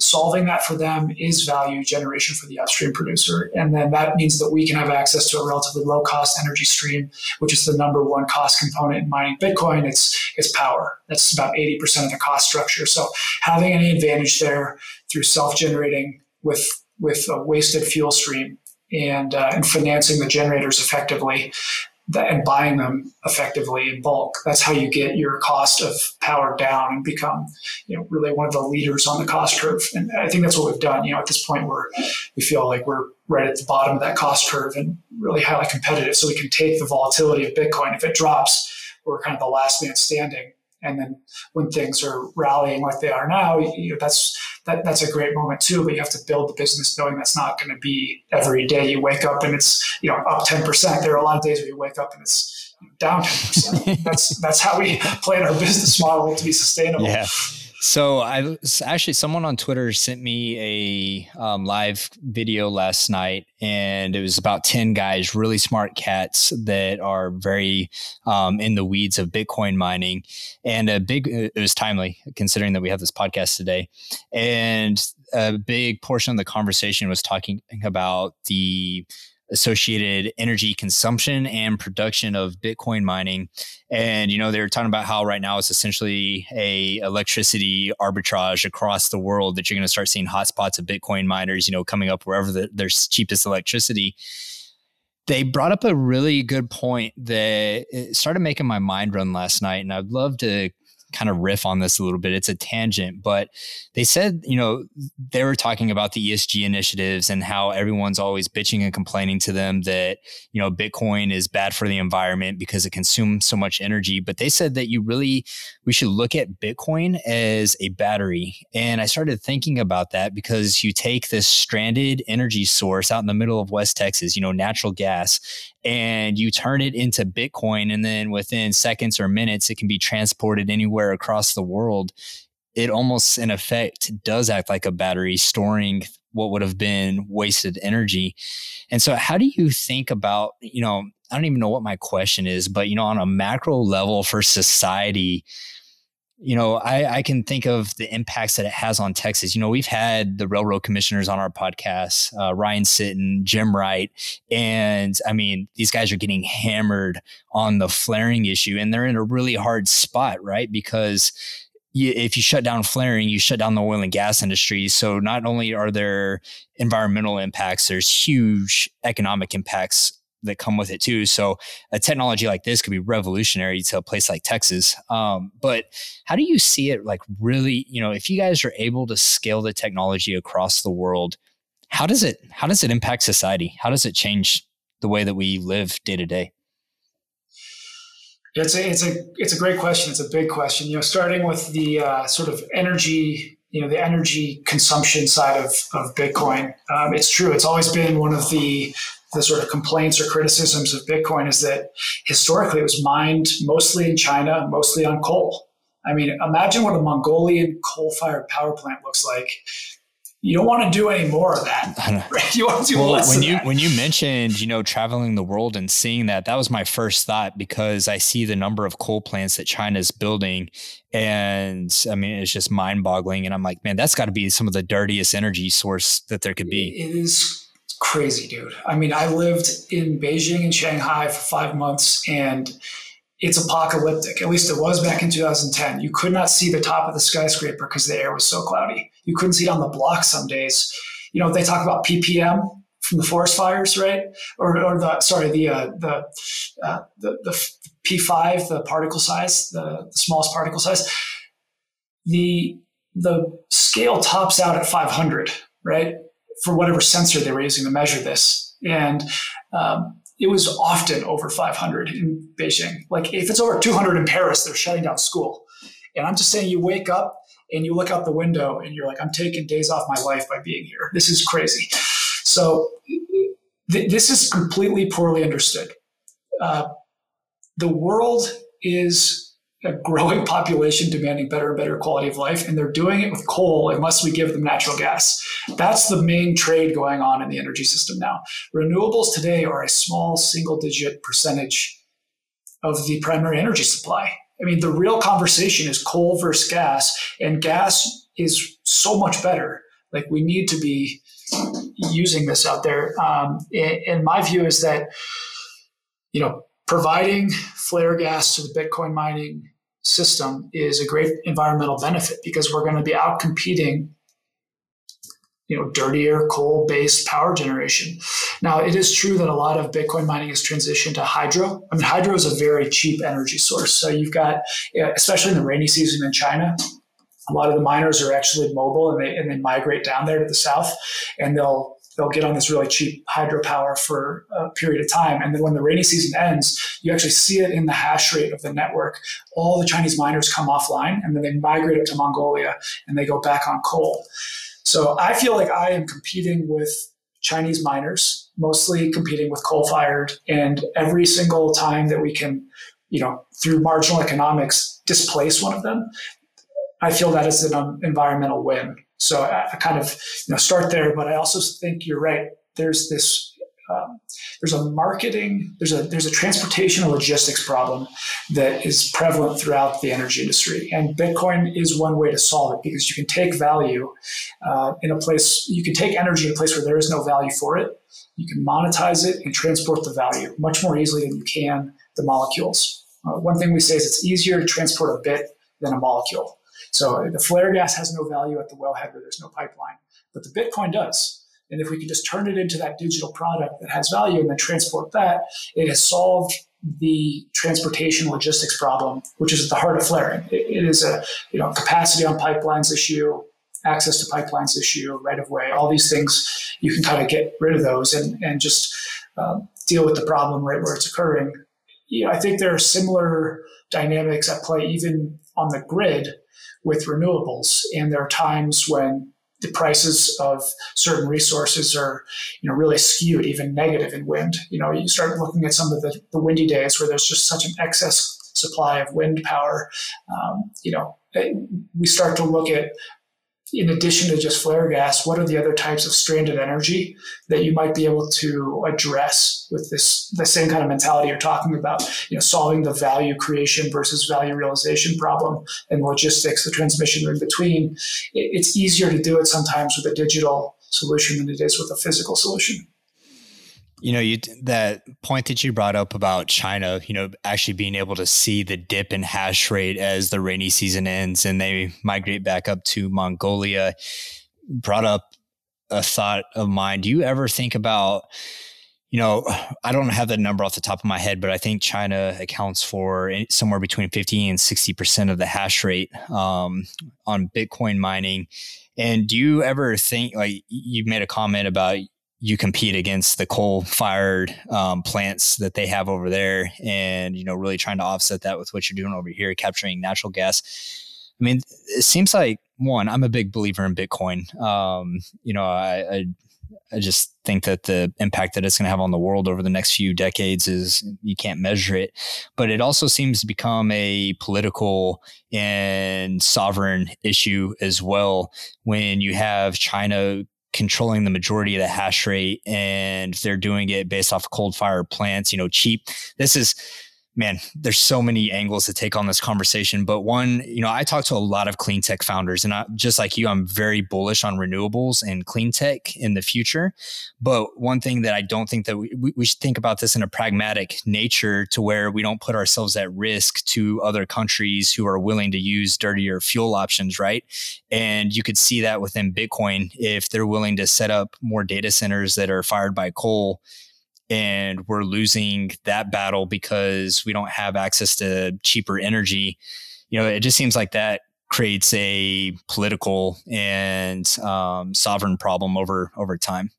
Solving that for them is value generation for the upstream producer. And then that means that we can have access to a relatively low cost energy stream, which is the number one cost component in mining Bitcoin. It's, it's power. That's about 80% of the cost structure. So having any advantage there through self generating with, with a wasted fuel stream and, uh, and financing the generators effectively that, and buying them effectively in bulk. That's how you get your cost of power down and become, you know, really one of the leaders on the cost curve. And I think that's what we've done. You know, at this point, we're we feel like we're right at the bottom of that cost curve and really highly competitive. So we can take the volatility of Bitcoin. If it drops, we're kind of the last man standing. And then when things are rallying like they are now, you know, that's that, that's a great moment too. But you have to build the business knowing that's not going to be every day you wake up and it's you know up ten percent. There are a lot of days where you wake up and it's down ten percent. that's that's how we plan our business model to be sustainable. Yeah. So I actually someone on Twitter sent me a um, live video last night, and it was about ten guys, really smart cats that are very um, in the weeds of Bitcoin mining, and a big. It was timely considering that we have this podcast today, and a big portion of the conversation was talking about the associated energy consumption and production of Bitcoin mining. And you know, they're talking about how right now it's essentially a electricity arbitrage across the world that you're going to start seeing hotspots of Bitcoin miners, you know, coming up wherever the, there's cheapest electricity. They brought up a really good point that started making my mind run last night, and I'd love to kind of riff on this a little bit. It's a tangent, but they said, you know, they were talking about the ESG initiatives and how everyone's always bitching and complaining to them that, you know, Bitcoin is bad for the environment because it consumes so much energy. But they said that you really, we should look at Bitcoin as a battery. And I started thinking about that because you take this stranded energy source out in the middle of West Texas, you know, natural gas, and you turn it into Bitcoin, and then within seconds or minutes, it can be transported anywhere across the world. It almost, in effect, does act like a battery, storing what would have been wasted energy. And so, how do you think about, you know, I don't even know what my question is, but, you know, on a macro level for society, you know, I, I, can think of the impacts that it has on Texas. You know, we've had the railroad commissioners on our podcast, uh, Ryan Sitton, Jim Wright, and I mean, these guys are getting hammered on the flaring issue, and they're in a really hard spot, right? Because you, if you shut down flaring, you shut down the oil and gas industry. So not only are there environmental impacts, there's huge economic impacts that come with it too. So a technology like this could be revolutionary to a place like Texas. Um, but how do you see it like really, you know, if you guys are able to scale the technology across the world, how does it how does it impact society? How does it change the way that we live day to day? It's a it's a it's a great question. It's a big question. You know, starting with the uh, sort of energy, you know, the energy consumption side of of Bitcoin. Um, it's true. It's always been one of the the sort of complaints or criticisms of Bitcoin is that historically it was mined mostly in China, mostly on coal. I mean, imagine what a Mongolian coal-fired power plant looks like. You don't want to do any more of that. You want to do well, less. When you that. when you mentioned you know traveling the world and seeing that, that was my first thought because I see the number of coal plants that China is building, and I mean it's just mind-boggling. And I'm like, man, that's got to be some of the dirtiest energy source that there could be. It is crazy, dude. I mean, I lived in Beijing and Shanghai for five months, and it's apocalyptic. At least it was back in 2010. You could not see the top of the skyscraper because the air was so cloudy. You couldn't see it on the block some days. You know, they talk about ppm from the forest fires, right? Or, or the sorry, the uh, the, uh, the the P5, the particle size, the, the smallest particle size. The the scale tops out at 500, right? For whatever sensor they were using to measure this, and um, it was often over 500 in Beijing. Like if it's over 200 in Paris, they're shutting down school. And I'm just saying, you wake up and you look out the window and you're like, I'm taking days off my life by being here. This is crazy. So th- this is completely poorly understood. Uh, the world is a growing population demanding better and better quality of life, and they're doing it with coal unless we give them natural gas. That's the main trade going on in the energy system now. Renewables today are a small single digit percentage of the primary energy supply. I mean, the real conversation is coal versus gas, and gas is so much better. Like, we need to be using this out there. Um, and my view is that, you know, providing flare gas to the Bitcoin mining system is a great environmental benefit because we're going to be out competing you know dirtier coal based power generation. Now it is true that a lot of bitcoin mining has transitioned to hydro. I mean hydro is a very cheap energy source. So you've got especially in the rainy season in china a lot of the miners are actually mobile and they, and they migrate down there to the south and they'll they'll get on this really cheap hydropower for a period of time. And then when the rainy season ends, you actually see it in the hash rate of the network. All the Chinese miners come offline and then they migrate up to Mongolia and they go back on coal. So I feel like I am competing with Chinese miners, mostly competing with coal fired. And every single time that we can, you know, through marginal economics, displace one of them, I feel that is an environmental win. So I, I, kind of you know start there, but I also think you're right. There's this. Um, there's a marketing, there's a there's a transportation logistics problem that is prevalent throughout the energy industry, and Bitcoin is one way to solve it because you can take value uh, in a place, you can take energy in a place where there is no value for it. You can monetize it and transport the value much more easily than you can the molecules. Uh, one thing we say is it's easier to transport a bit than a molecule. So the flare gas has no value at the wellhead where there's no pipeline, but the Bitcoin does. And if we can just turn it into that digital product that has value and then transport that, it has solved the transportation logistics problem, which is at the heart of flaring. it, is a you know capacity on pipelines issue, access to pipelines issue, right of way, all these things. You can kind of get rid of those and and just um, deal with the problem right where it's occurring. I think there are similar dynamics at play even on the grid with renewables. And there are times when the prices of certain resources are, you know, really skewed, even negative in wind. You know, you start looking at some of the, the windy days where there's just such an excess supply of wind power. Um, you know, we start to look at in addition to just flare gas, what are the other types of stranded energy that you might be able to address with this the same kind of mentality you're talking about? You know, solving the value creation versus value realization problem and logistics, the transmission in between. It's easier to do it sometimes with a digital solution than it is with a physical solution you know you that point that you brought up about china you know actually being able to see the dip in hash rate as the rainy season ends and they migrate back up to mongolia brought up a thought of mine. Do you ever think about you know i don't have the number off the top of my head but i think china accounts for somewhere between 50 and 60 percent of the hash rate um, on bitcoin mining. And do you ever think like you made a comment about you compete against the coal fired um, plants that they have over there and you know really trying to offset that with what you're doing over here capturing natural gas i mean it seems like one i'm a big believer in bitcoin um, you know I, I, I just think that the impact that it's going to have on the world over the next few decades is you can't measure it. But it also seems to become a political and sovereign issue as well when you have China controlling the majority of the hash rate and they're doing it based off cold fire plants, you know, cheap. This is man, there's so many angles to take on this conversation. But one, you know, I talk to a lot of clean tech founders, and I, just like you, I'm very bullish on renewables and clean tech in the future. But one thing that I don't think that we, we should think about this in a pragmatic nature to where we don't put ourselves at risk to other countries who are willing to use dirtier fuel options, right? And you could see that within Bitcoin if they're willing to set up more data centers that are fired by coal and we're losing that battle because we don't have access to cheaper energy. You know, it just seems like that creates a political and um, sovereign problem over over time.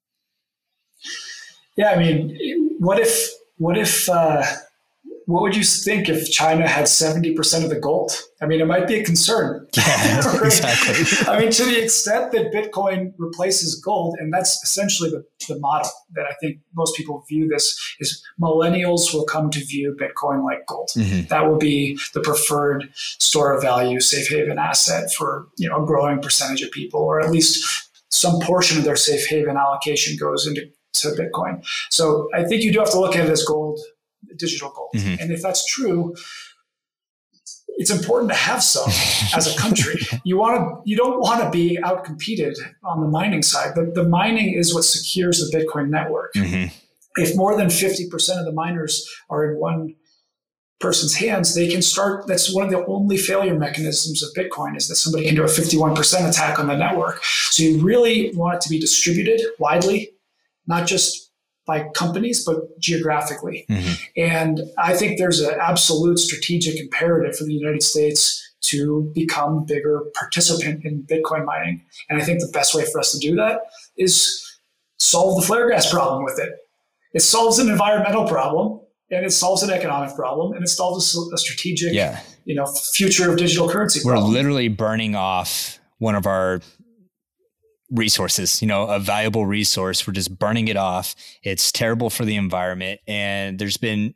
Yeah, I mean, what if what if uh, what would you think if China had 70% of the gold? I mean, it might be a concern. Yeah, right? exactly. I mean, to the extent that Bitcoin replaces gold, and that's essentially the, the model that I think most people view this is millennials will come to view Bitcoin like gold. Mm-hmm. That will be the preferred store of value, safe haven asset for, you know, a growing percentage of people, or at least some portion of their safe haven allocation goes into to Bitcoin. So I think you do have to look at it as gold digital gold. Mm-hmm. And if that's true, it's important to have some as a country. You want to, you don't want to be outcompeted on the mining side, but the mining is what secures the Bitcoin network. Mm-hmm. If more than 50% of the miners are in one person's hands, they can start. That's one of the only failure mechanisms of Bitcoin is that somebody can do a 51% attack on the network. So you really want it to be distributed widely, not just by companies, but geographically. Mm-hmm. And I think there's an absolute strategic imperative for the United States to become a bigger participant in Bitcoin mining. And I think the best way for us to do that is solve the flare gas problem with it. It solves an environmental problem and it solves an economic problem and it solves a, a strategic, yeah. you know, future of digital currency. We're problem. literally burning off one of our resources, you know, a valuable resource. We're just burning it off. It's terrible for the environment. And there's been,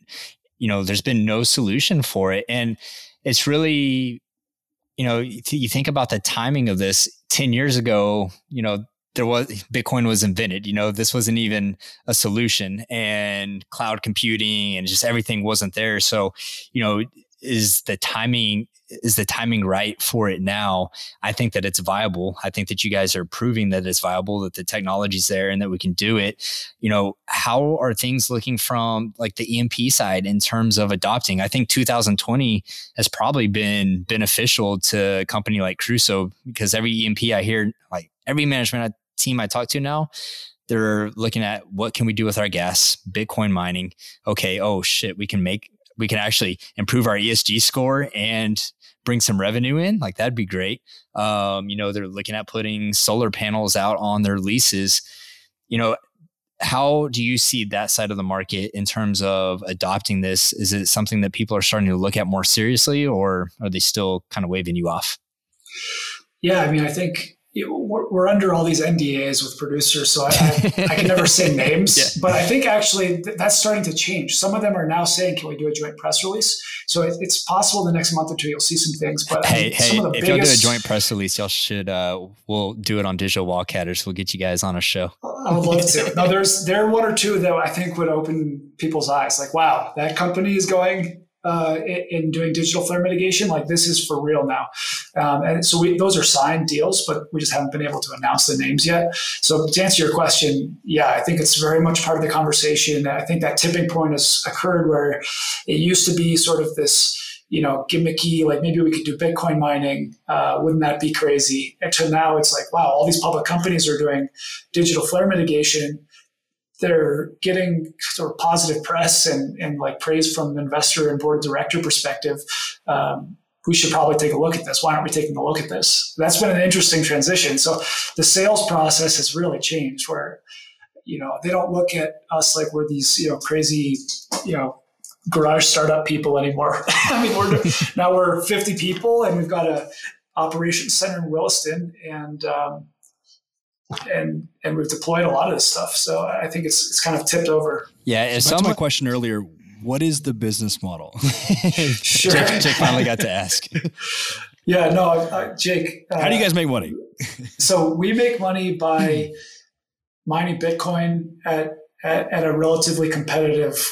you know, there's been no solution for it. And it's really, you know, you think about the timing of this 10 years ago, you know, there was Bitcoin was invented, you know, this wasn't even a solution and cloud computing and just everything wasn't there. So, you know, is the timing is the timing right for it now? I think that it's viable. I think that you guys are proving that it's viable, that the technology's there and that we can do it. You know, how are things looking from like the E&P side in terms of adopting? I think 2020 has probably been beneficial to a company like Crusoe because every E&P I hear, like every management team I talk to now, they're looking at what can we do with our gas, Bitcoin mining. Okay, oh shit, we can make we can actually improve our ESG score and bring some revenue in, like that'd be great. Um, you know, they're looking at putting solar panels out on their leases. You know, how do you see that side of the market in terms of adopting this? Is it something that people are starting to look at more seriously, or are they still kind of waving you off? Yeah, I mean, I think we're, we're, under all these NDAs with producers, so I, I, I can never say names. Yeah. But I think actually th- that's starting to change. Some of them are now saying, "Can we do a joint press release?" So it, it's possible the next month or two you'll see some things. But hey, I mean, hey, if biggest, y'all do a joint press release, y'all should. Uh, we'll do it on Digital Wildcatters. We'll get you guys on a show. I would love to. No, there's there are one or two that I think would open people's eyes. Like, wow, that company is going uh, in doing digital flare mitigation. Like this is for real now. Um, and so we, those are signed deals, but we just haven't been able to announce the names yet. So to answer your question, yeah, I think it's very much part of the conversation. I think that tipping point has occurred where it used to be sort of this, you know, gimmicky, like maybe we could do Bitcoin mining. Uh, wouldn't that be crazy? And to now it's like, wow, all these public companies are doing digital flare mitigation they're getting sort of positive press and, and like praise from investor and board director perspective. Um, we should probably take a look at this. Why aren't we taking a look at this? That's been an interesting transition. So the sales process has really changed where, you know, they don't look at us like we're these, you know, crazy, you know, garage startup people anymore. I mean, we're now we're 50 people and we've got a operations center in Williston and, um, and and we've deployed a lot of this stuff. So I think it's it's kind of tipped over. Yeah, so my question earlier. What is the business model? sure. Jake, Jake, finally got to ask. yeah, no, uh, Jake. Uh, How do you guys make money? so we make money by mining Bitcoin at, at at a relatively competitive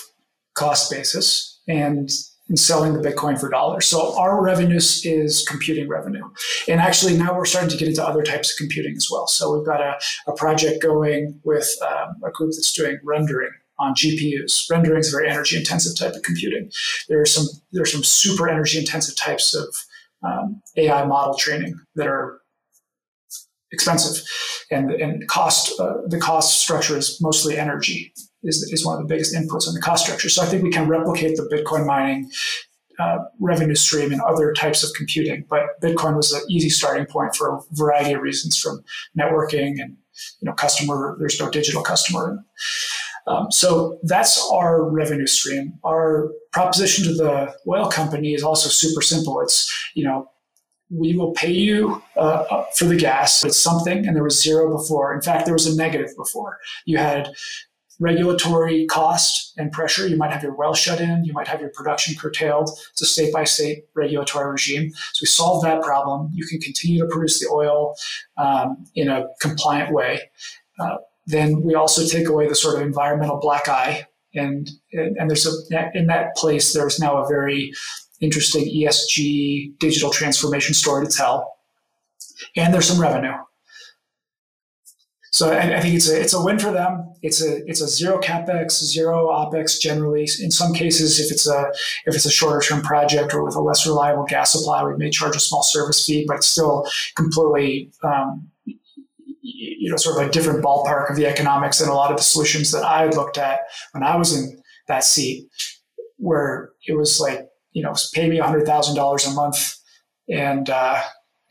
cost basis, and in selling the Bitcoin for dollars. So our revenue is computing revenue. And actually now we're starting to get into other types of computing as well. So we've got a, a project going with um, a group that's doing rendering on GPUs. Rendering is a very energy intensive type of computing. There are some there are some super energy intensive types of um, AI model training that are expensive, and and cost uh, the cost structure is mostly energy is, is one of the biggest inputs in the cost structure. So I think we can replicate the Bitcoin mining uh, revenue stream and other types of computing. But Bitcoin was an easy starting point for a variety of reasons, from networking and you know customer. There's no digital customer. Um, so that's our revenue stream. Our proposition to the oil company is also super simple. It's you know we will pay you uh, for the gas. It's something, and there was zero before. In fact, there was a negative before. You had regulatory cost and pressure. You might have your well shut in, you might have your production curtailed. It's a state by state regulatory regime. So we solve that problem. You can continue to produce the oil um, in a compliant way. Uh, then we also take away the sort of environmental black eye. And, and there's a, in that place, there's now a very interesting ESG digital transformation story to tell. And there's some revenue. So I, I, think it's a it's a win for them. It's a it's a zero capex, zero opex generally. In some cases, if it's a if it's a shorter term project or with a less reliable gas supply, we may charge a small service fee, but it's still completely um, you know sort of a different ballpark of the economics than a lot of the solutions that I looked at when I was in that seat, where it was like you know pay me hundred thousand dollars a month and uh,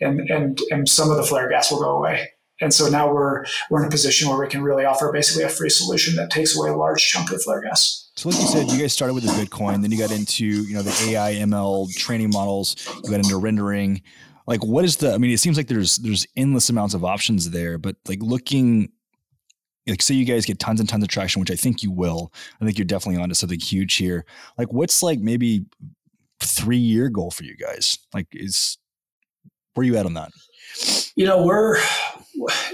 and and and some of the flare gas will go away and so now we're we're in a position where we can really offer basically a free solution that takes away a large chunk of flare gas. So, like you said, you guys started with the Bitcoin, then you got into you know the AI ML training models, you got into rendering. Like, what is the? I mean, it seems like there's there's endless amounts of options there, but like looking. Like, say you guys get tons and tons of traction, which I think you will. I think you're definitely onto something huge here. Like, what's like maybe three year goal for you guys? Like, is where you at on that? You know, we're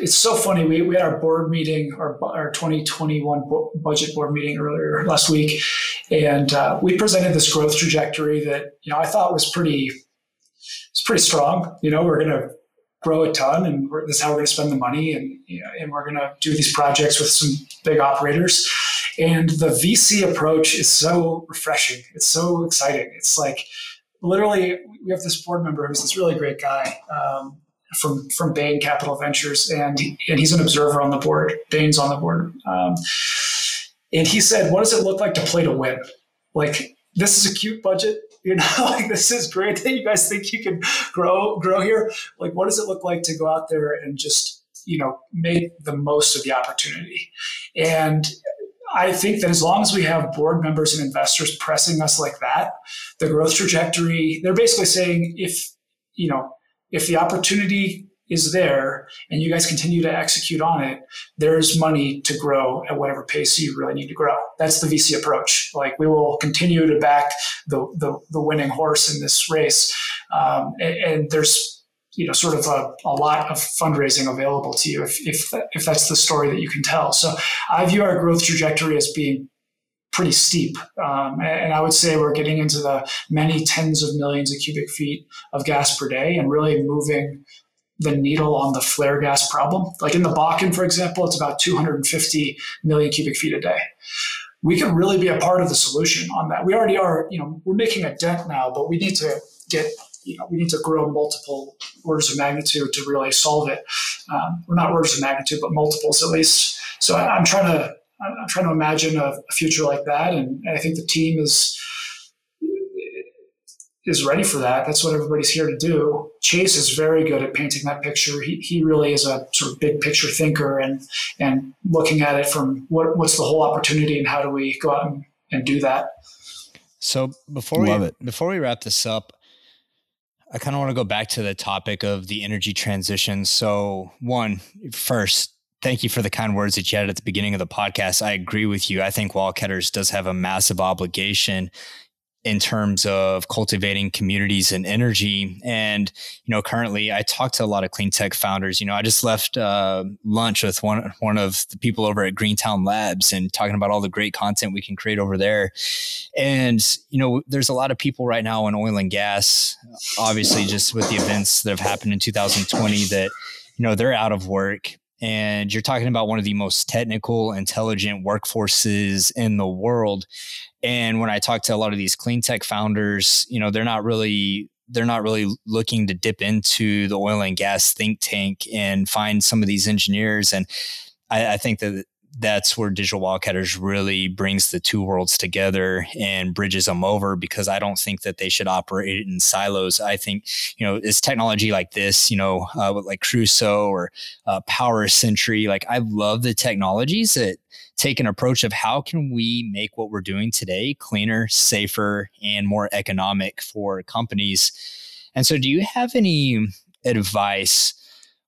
it's so funny. We, we had our board meeting, our, our 2021 budget board meeting earlier last week, and uh, we presented this growth trajectory that you know I thought was pretty, it's pretty strong. You know, we're going to grow a ton, and this is how we're going to spend the money, and you know, and we're going to do these projects with some big operators. And the VC approach is so refreshing. It's so exciting. It's like literally we have this board member who's this really great guy. Um, from from Bain Capital Ventures, and and he's an observer on the board. Bain's on the board, um, and he said, "What does it look like to play to win? Like this is a cute budget." You know, like this is great that you guys think you can grow grow here. Like, what does it look like to go out there and just you know make the most of the opportunity? And I think that as long as we have board members and investors pressing us like that, the growth trajectory, they're basically saying if, you know, if the opportunity is there and you guys continue to execute on it, there's money to grow at whatever pace you really need to grow. That's the VC approach. Like we will continue to back the the, the winning horse in this race, um, and, and, there's you know sort of a, a lot of fundraising available to you if if if that's the story that you can tell. So I view our growth trajectory as being pretty steep. Um, and I would say we're getting into the many tens of millions of cubic feet of gas per day and really moving the needle on the flare gas problem. Like in the Bakken, for example, it's about 250 million cubic feet a day. We can really be a part of the solution on that. We already are, you know, we're making a dent now, but we need to get, you know, we need to grow multiple orders of magnitude to really solve it. Um, well, not orders of magnitude, but multiples at least. So I'm trying to I'm trying to imagine a, a future like that, and I think the team is is ready for that. That's what everybody's here to do. Chase is very good at painting that picture. He, he really is a sort of big picture thinker and and looking at it from what, what's the whole opportunity and how do we go out and, and do that. So before Love we it. before we wrap this up, I kind of want to go back to the topic of the energy transition. So one, first, thank you for the kind words that you had at the beginning of the podcast. I agree with you. I think Wildcatters does have a massive obligation in terms of cultivating communities and energy. And, you know, currently I talk to a lot of clean tech founders. You know, I just left uh, lunch with one, one of the people over at Greentown Labs and talking about all the great content we can create over there. And, you know, there's a lot of people right now in oil and gas, obviously, just with the events that have happened in 2020 that, you know, they're out of work and you're talking about one of the most technical, intelligent workforces in the world. And when I talk to a lot of these clean tech founders, you know, they're not really they're not really looking to dip into the oil and gas think tank and find some of these engineers. And I, I think that that's where digital wildcatters really brings the two worlds together and bridges them over because i don't think that they should operate in silos. I think you know it's technology like this you know uh, like crusoe or uh, power century like i love the technologies that take an approach of how can we make what we're doing today cleaner safer and more economic for companies. And so do you have any advice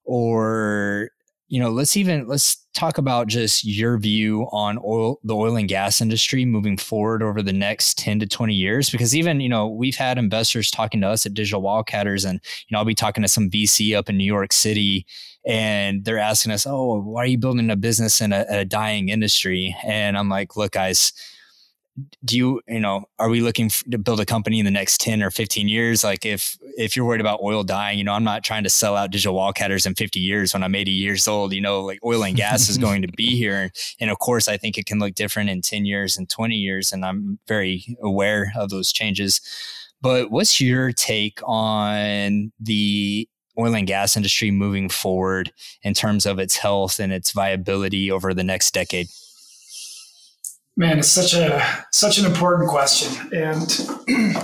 or you know, let's even let's talk about just your view on oil, the oil and gas industry moving forward over the next 10 to 20 years. Because even, you know, we've had investors talking to us at Digital Wildcatters, and, you know, I'll be talking to some VC up in New York City, and they're asking us, oh, why are you building a business in a, a dying industry? And I'm like, look, guys, do you you know are we looking to build a company in the next 10 or 15 years? Like if if you're worried about oil dying you know i'm not trying to sell out digital wildcatters in 50 years when i'm 80 years old you know like oil and gas is going to be here. And of course i think it can look different in 10 years and 20 years and i'm very aware of those changes. But what's your take on the oil and gas industry moving forward in terms of its health and its viability over the next decade Man, it's such a such an important question, and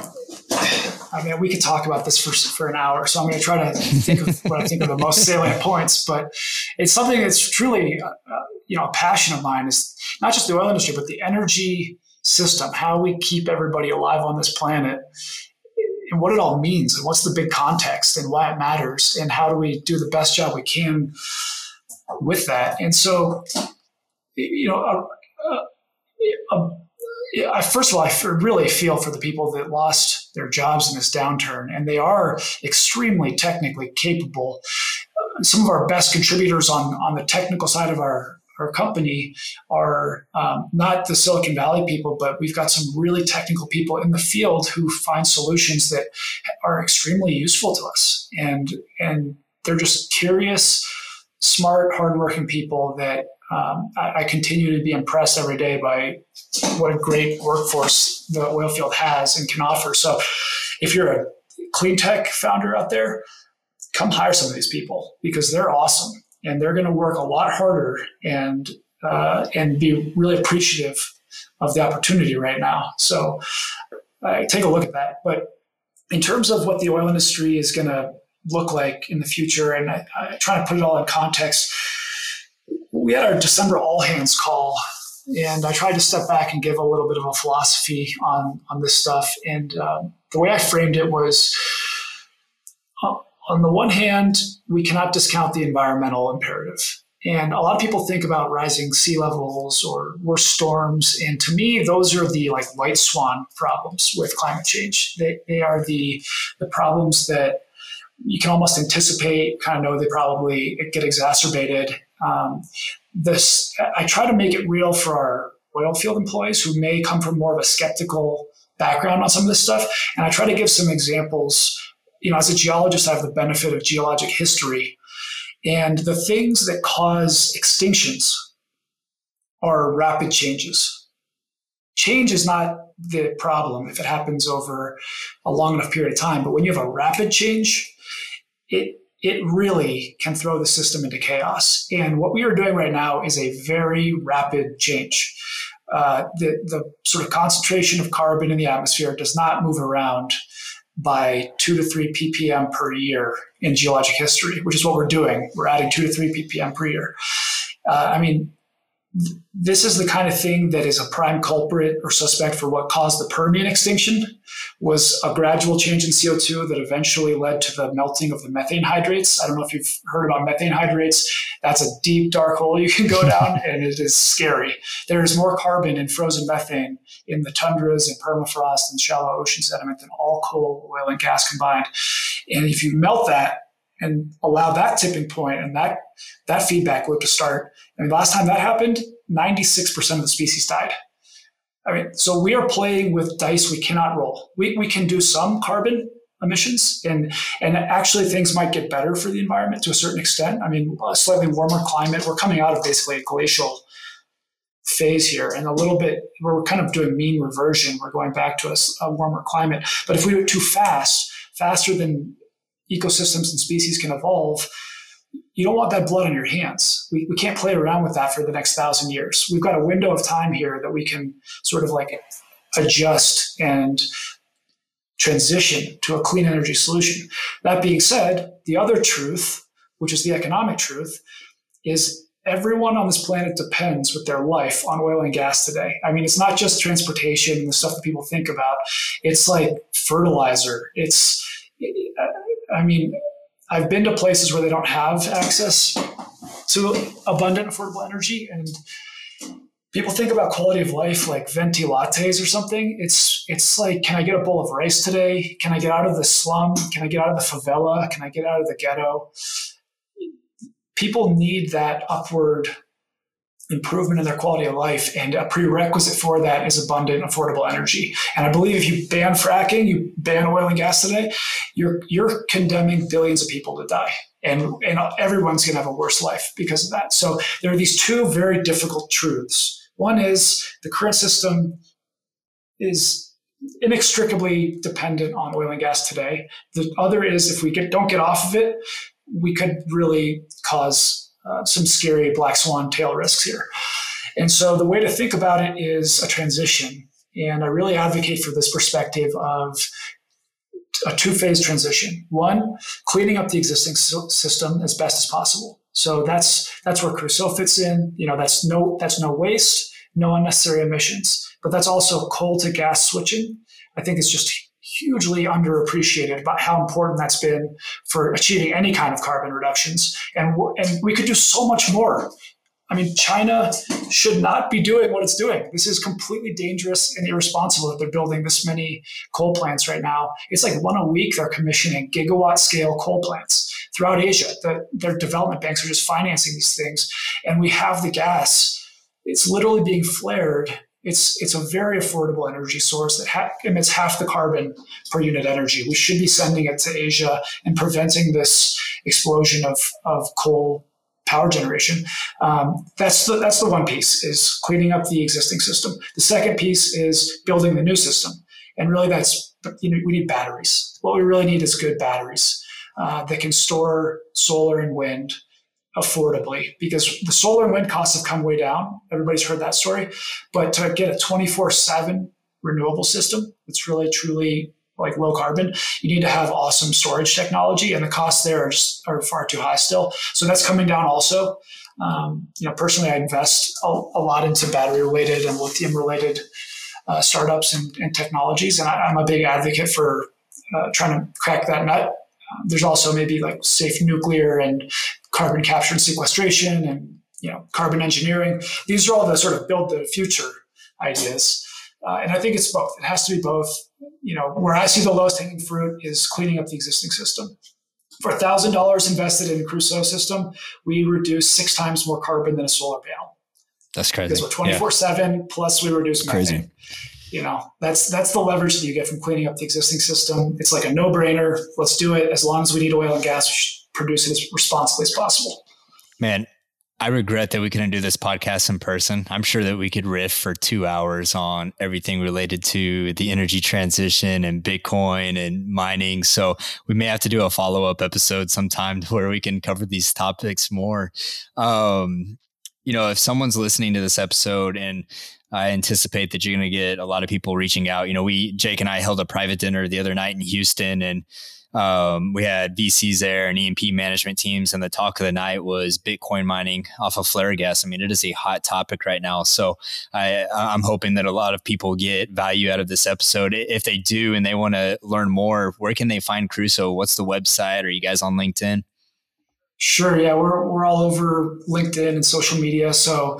I mean, we could talk about this for for an hour. So I'm going to try to think of what I think are the most salient points. But it's something that's truly, uh, you know, a passion of mine. Is not just the oil industry, but the energy system, how we keep everybody alive on this planet, and what it all means, and what's the big context, and why it matters, and how do we do the best job we can with that. And so, you know. Uh, uh, um, I, first of all, I really feel for the people that lost their jobs in this downturn, and they are extremely technically capable. Uh, some of our best contributors on, on the technical side of our, our company are um, not the Silicon Valley people, but we've got some really technical people in the field who find solutions that are extremely useful to us. And, and they're just curious, smart, hardworking people that um, I, I, continue to be impressed every day by what a great workforce the oil field has and can offer. So, if you're a clean tech founder out there, come hire some of these people because they're awesome and they're going to work a lot harder and uh, and be really appreciative of the opportunity right now. So, I take a look at that. But in terms of what the oil industry is going to look like in the future, and I, I try to put it all in context we had our December all hands call, and I tried to step back and give a little bit of a philosophy on on this stuff. And um, the way I framed it was, uh, on the one hand, we cannot discount the environmental imperative. And a lot of people think about rising sea levels or worse storms. And to me, those are the like white swan problems with climate change. They, they are the, the problems that you can almost anticipate, kind of know they probably get exacerbated. Um, this, I try to make it real for our oil field employees who may come from more of a skeptical background on some of this stuff. And I try to give some examples. You know, as a geologist, I have the benefit of geologic history. And the things that cause extinctions are rapid changes. Change is not the problem if it happens over a long enough period of time. But when you have a rapid change, it it really can throw the system into chaos. And what we are doing right now is a very rapid change. Uh, the, the sort of concentration of carbon in the atmosphere does not move around by two to three ppm per year in geologic history, which is what we're doing. We're adding two to three ppm per year. Uh, I mean, this is the kind of thing that is a prime culprit or suspect for what caused the Permian extinction was a gradual change in CO2 that eventually led to the melting of the methane hydrates. I don't know if you've heard about methane hydrates. That's a deep dark hole you can go down and it is scary. There is more carbon in frozen methane in the tundras and permafrost and shallow ocean sediment than all coal, oil and gas combined. And if you melt that and allow that tipping point and that that feedback loop to start. I mean, last time that happened, 96% of the species died. I mean, so we are playing with dice we cannot roll. We, we can do some carbon emissions and and actually things might get better for the environment to a certain extent. I mean, a slightly warmer climate. We're coming out of basically a glacial phase here and a little bit we're kind of doing mean reversion we're going back to a, a warmer climate but if we do it too fast faster than ecosystems and species can evolve, you don't want that blood on your hands. We, we can't play around with that for the next thousand years. We've got a window of time here that we can sort of like adjust and transition to a clean energy solution. That being said, the other truth, which is the economic truth, is everyone on this planet depends with their life on oil and gas today. I mean, it's not just transportation and the stuff that people think about. It's like fertilizer. It's I mean, I've been to places where they don't have access to abundant, affordable energy, and people think about quality of life like venti lattes or something. It's it's like, can I get a bowl of rice today? Can I get out of the slum? Can I get out of the favela? Can I get out of the ghetto? People need that upward improvement in their quality of life. And a prerequisite for that is abundant, affordable energy. And I believe if you ban fracking, you ban oil and gas today, you're you're condemning billions of people to die. And, and everyone's going to have a worse life because of that. So there are these two very difficult truths. One is the current system is inextricably dependent on oil and gas today. The other is if we get, don't get off of it, we could really cause uh, some scary black swan tail risks here. And so the way to think about it is a transition. And I really advocate for this perspective of a two phase transition. One, cleaning up the existing system as best as possible. So that's that's where Crusoe fits in. You know, that's no that's no waste, no unnecessary emissions. But that's also coal to gas switching. I think it's just hugely underappreciated about how important that's been for achieving any kind of carbon reductions. And, and we could do so much more. I mean, China should not be doing what it's doing. This is completely dangerous and irresponsible that they're building this many coal plants right now. It's like one a week they're commissioning gigawatt scale coal plants throughout Asia. The, their development banks are just financing these things. And we have the gas. It's literally being flared it's it's a very affordable energy source that ha- emits half the carbon per unit energy. We should be sending it to Asia and preventing this explosion of of coal power generation. Um, that's the that's the one piece is cleaning up the existing system. The second piece is building the new system, and really that's you know we need batteries. What we really need is good batteries uh, that can store solar and wind affordably because the solar and wind costs have come way down. Everybody's heard that story. But to get a 24 7 renewable system that's really truly like low carbon, you need to have awesome storage technology, and the costs there are, just, are far too high still. So that's coming down also. Um, you know, personally, I invest a, a lot into battery related and lithium related uh, startups and, and, technologies, and I, am a big advocate for uh, trying to crack that nut. Um, there's also maybe like safe nuclear and carbon capture and sequestration and you know carbon engineering. These are all the sort of build the future ideas. Uh, and I think it's both. It has to be both. You know, where I see the lowest hanging fruit is cleaning up the existing system. For thousand dollars invested in a Crusoe system, we reduce six times more carbon than a solar panel. That's crazy. Because we're twenty four seven plus we reduce methane. Crazy. You know, that's that's the leverage that you get from cleaning up the existing system. It's like a no brainer. Let's do it. As long as we need oil and gas, produce it as responsibly as possible. Man, I regret that we couldn't do this podcast in person. I'm sure that we could riff for two hours on everything related to the energy transition and Bitcoin and mining. So we may have to do a follow up episode sometime where we can cover these topics more. Um, you know, if someone's listening to this episode and I anticipate that you're going to get a lot of people reaching out. You know, we, Jake and I held a private dinner the other night in Houston and um, we had VCs there and E&P management teams, and the talk of the night was Bitcoin mining off of flare gas. I mean, it is a hot topic right now. So I, I'm hoping that a lot of people get value out of this episode. If they do and they want to learn more, where can they find Crusoe? What's the website? Are you guys on LinkedIn? Sure. Yeah, we're, we're all over LinkedIn and social media. So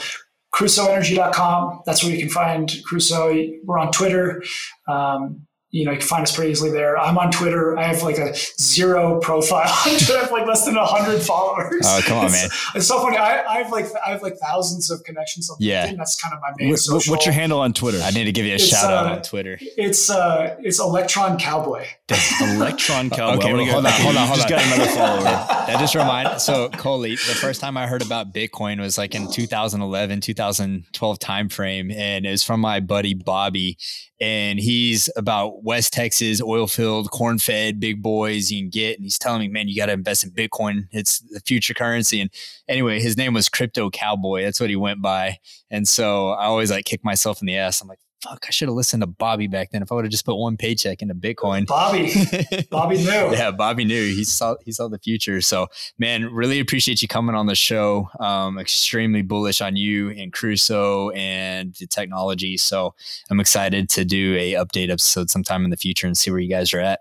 crusoeenergy.com. That's where you can find Crusoe. We're on Twitter. Um, you know, you can find us pretty easily there. I'm on Twitter. I have like a zero profile. I have like less than hundred followers. Oh, come on, man! It's, it's so funny. I, I, have like I have like thousands of connections on yeah. LinkedIn. That's kind of my main what, social. What's your handle on Twitter? I need to give you a it's, shout uh, out on Twitter. It's uh, it's Electron Cowboy. Electron Cowboy. okay, well, hold on, hold on, hold just on. Just got another follower. that just remind. So Cully, the first time I heard about Bitcoin was like in 2011, 2012 timeframe, and it was from my buddy Bobby, and he's about West Texas oil field, corn fed, big boys you can get. And he's telling me, man, you got to invest in Bitcoin. It's the future currency. And anyway, his name was Crypto Cowboy. That's what he went by. And so I always like kick myself in the ass. I'm like, fuck, I should have listened to Bobby back then. If I would have just put one paycheck into Bitcoin. Bobby, Bobby knew. yeah, Bobby knew. He saw he saw the future. So, man, really appreciate you coming on the show. Um, extremely bullish on you and Crusoe and the technology. So, I'm excited to do a update episode sometime in the future and see where you guys are at.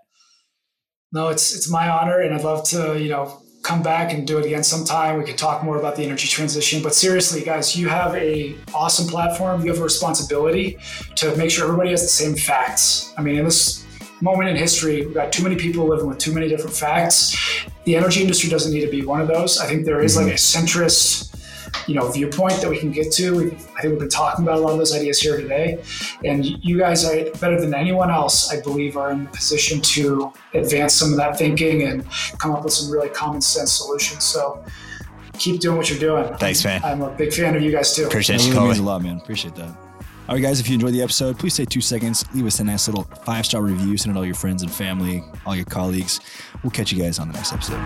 No, it's it's my honor, and I'd love to you know come back and do it again sometime. We could talk more about the energy transition. But seriously, guys, you have a awesome platform. You have a responsibility to make sure everybody has the same facts. I mean, in this moment in history, we've got too many people living with too many different facts. The energy industry doesn't need to be one of those. I think there is like a centrist you know viewpoint that we can get to. We, I think we've been talking about a lot of those ideas here today, and you guys are better than anyone else, I believe, are in the position to advance some of that thinking and come up with some really common sense solutions. So keep doing what you're doing. Thanks, man. I'm a big fan of you guys too. Appreciate you. Really means a lot, man. Appreciate that. All right, guys, if you enjoyed the episode, please take two seconds, leave us a nice little five star review, send it to all your friends and family, all your colleagues. We'll catch you guys on the next episode.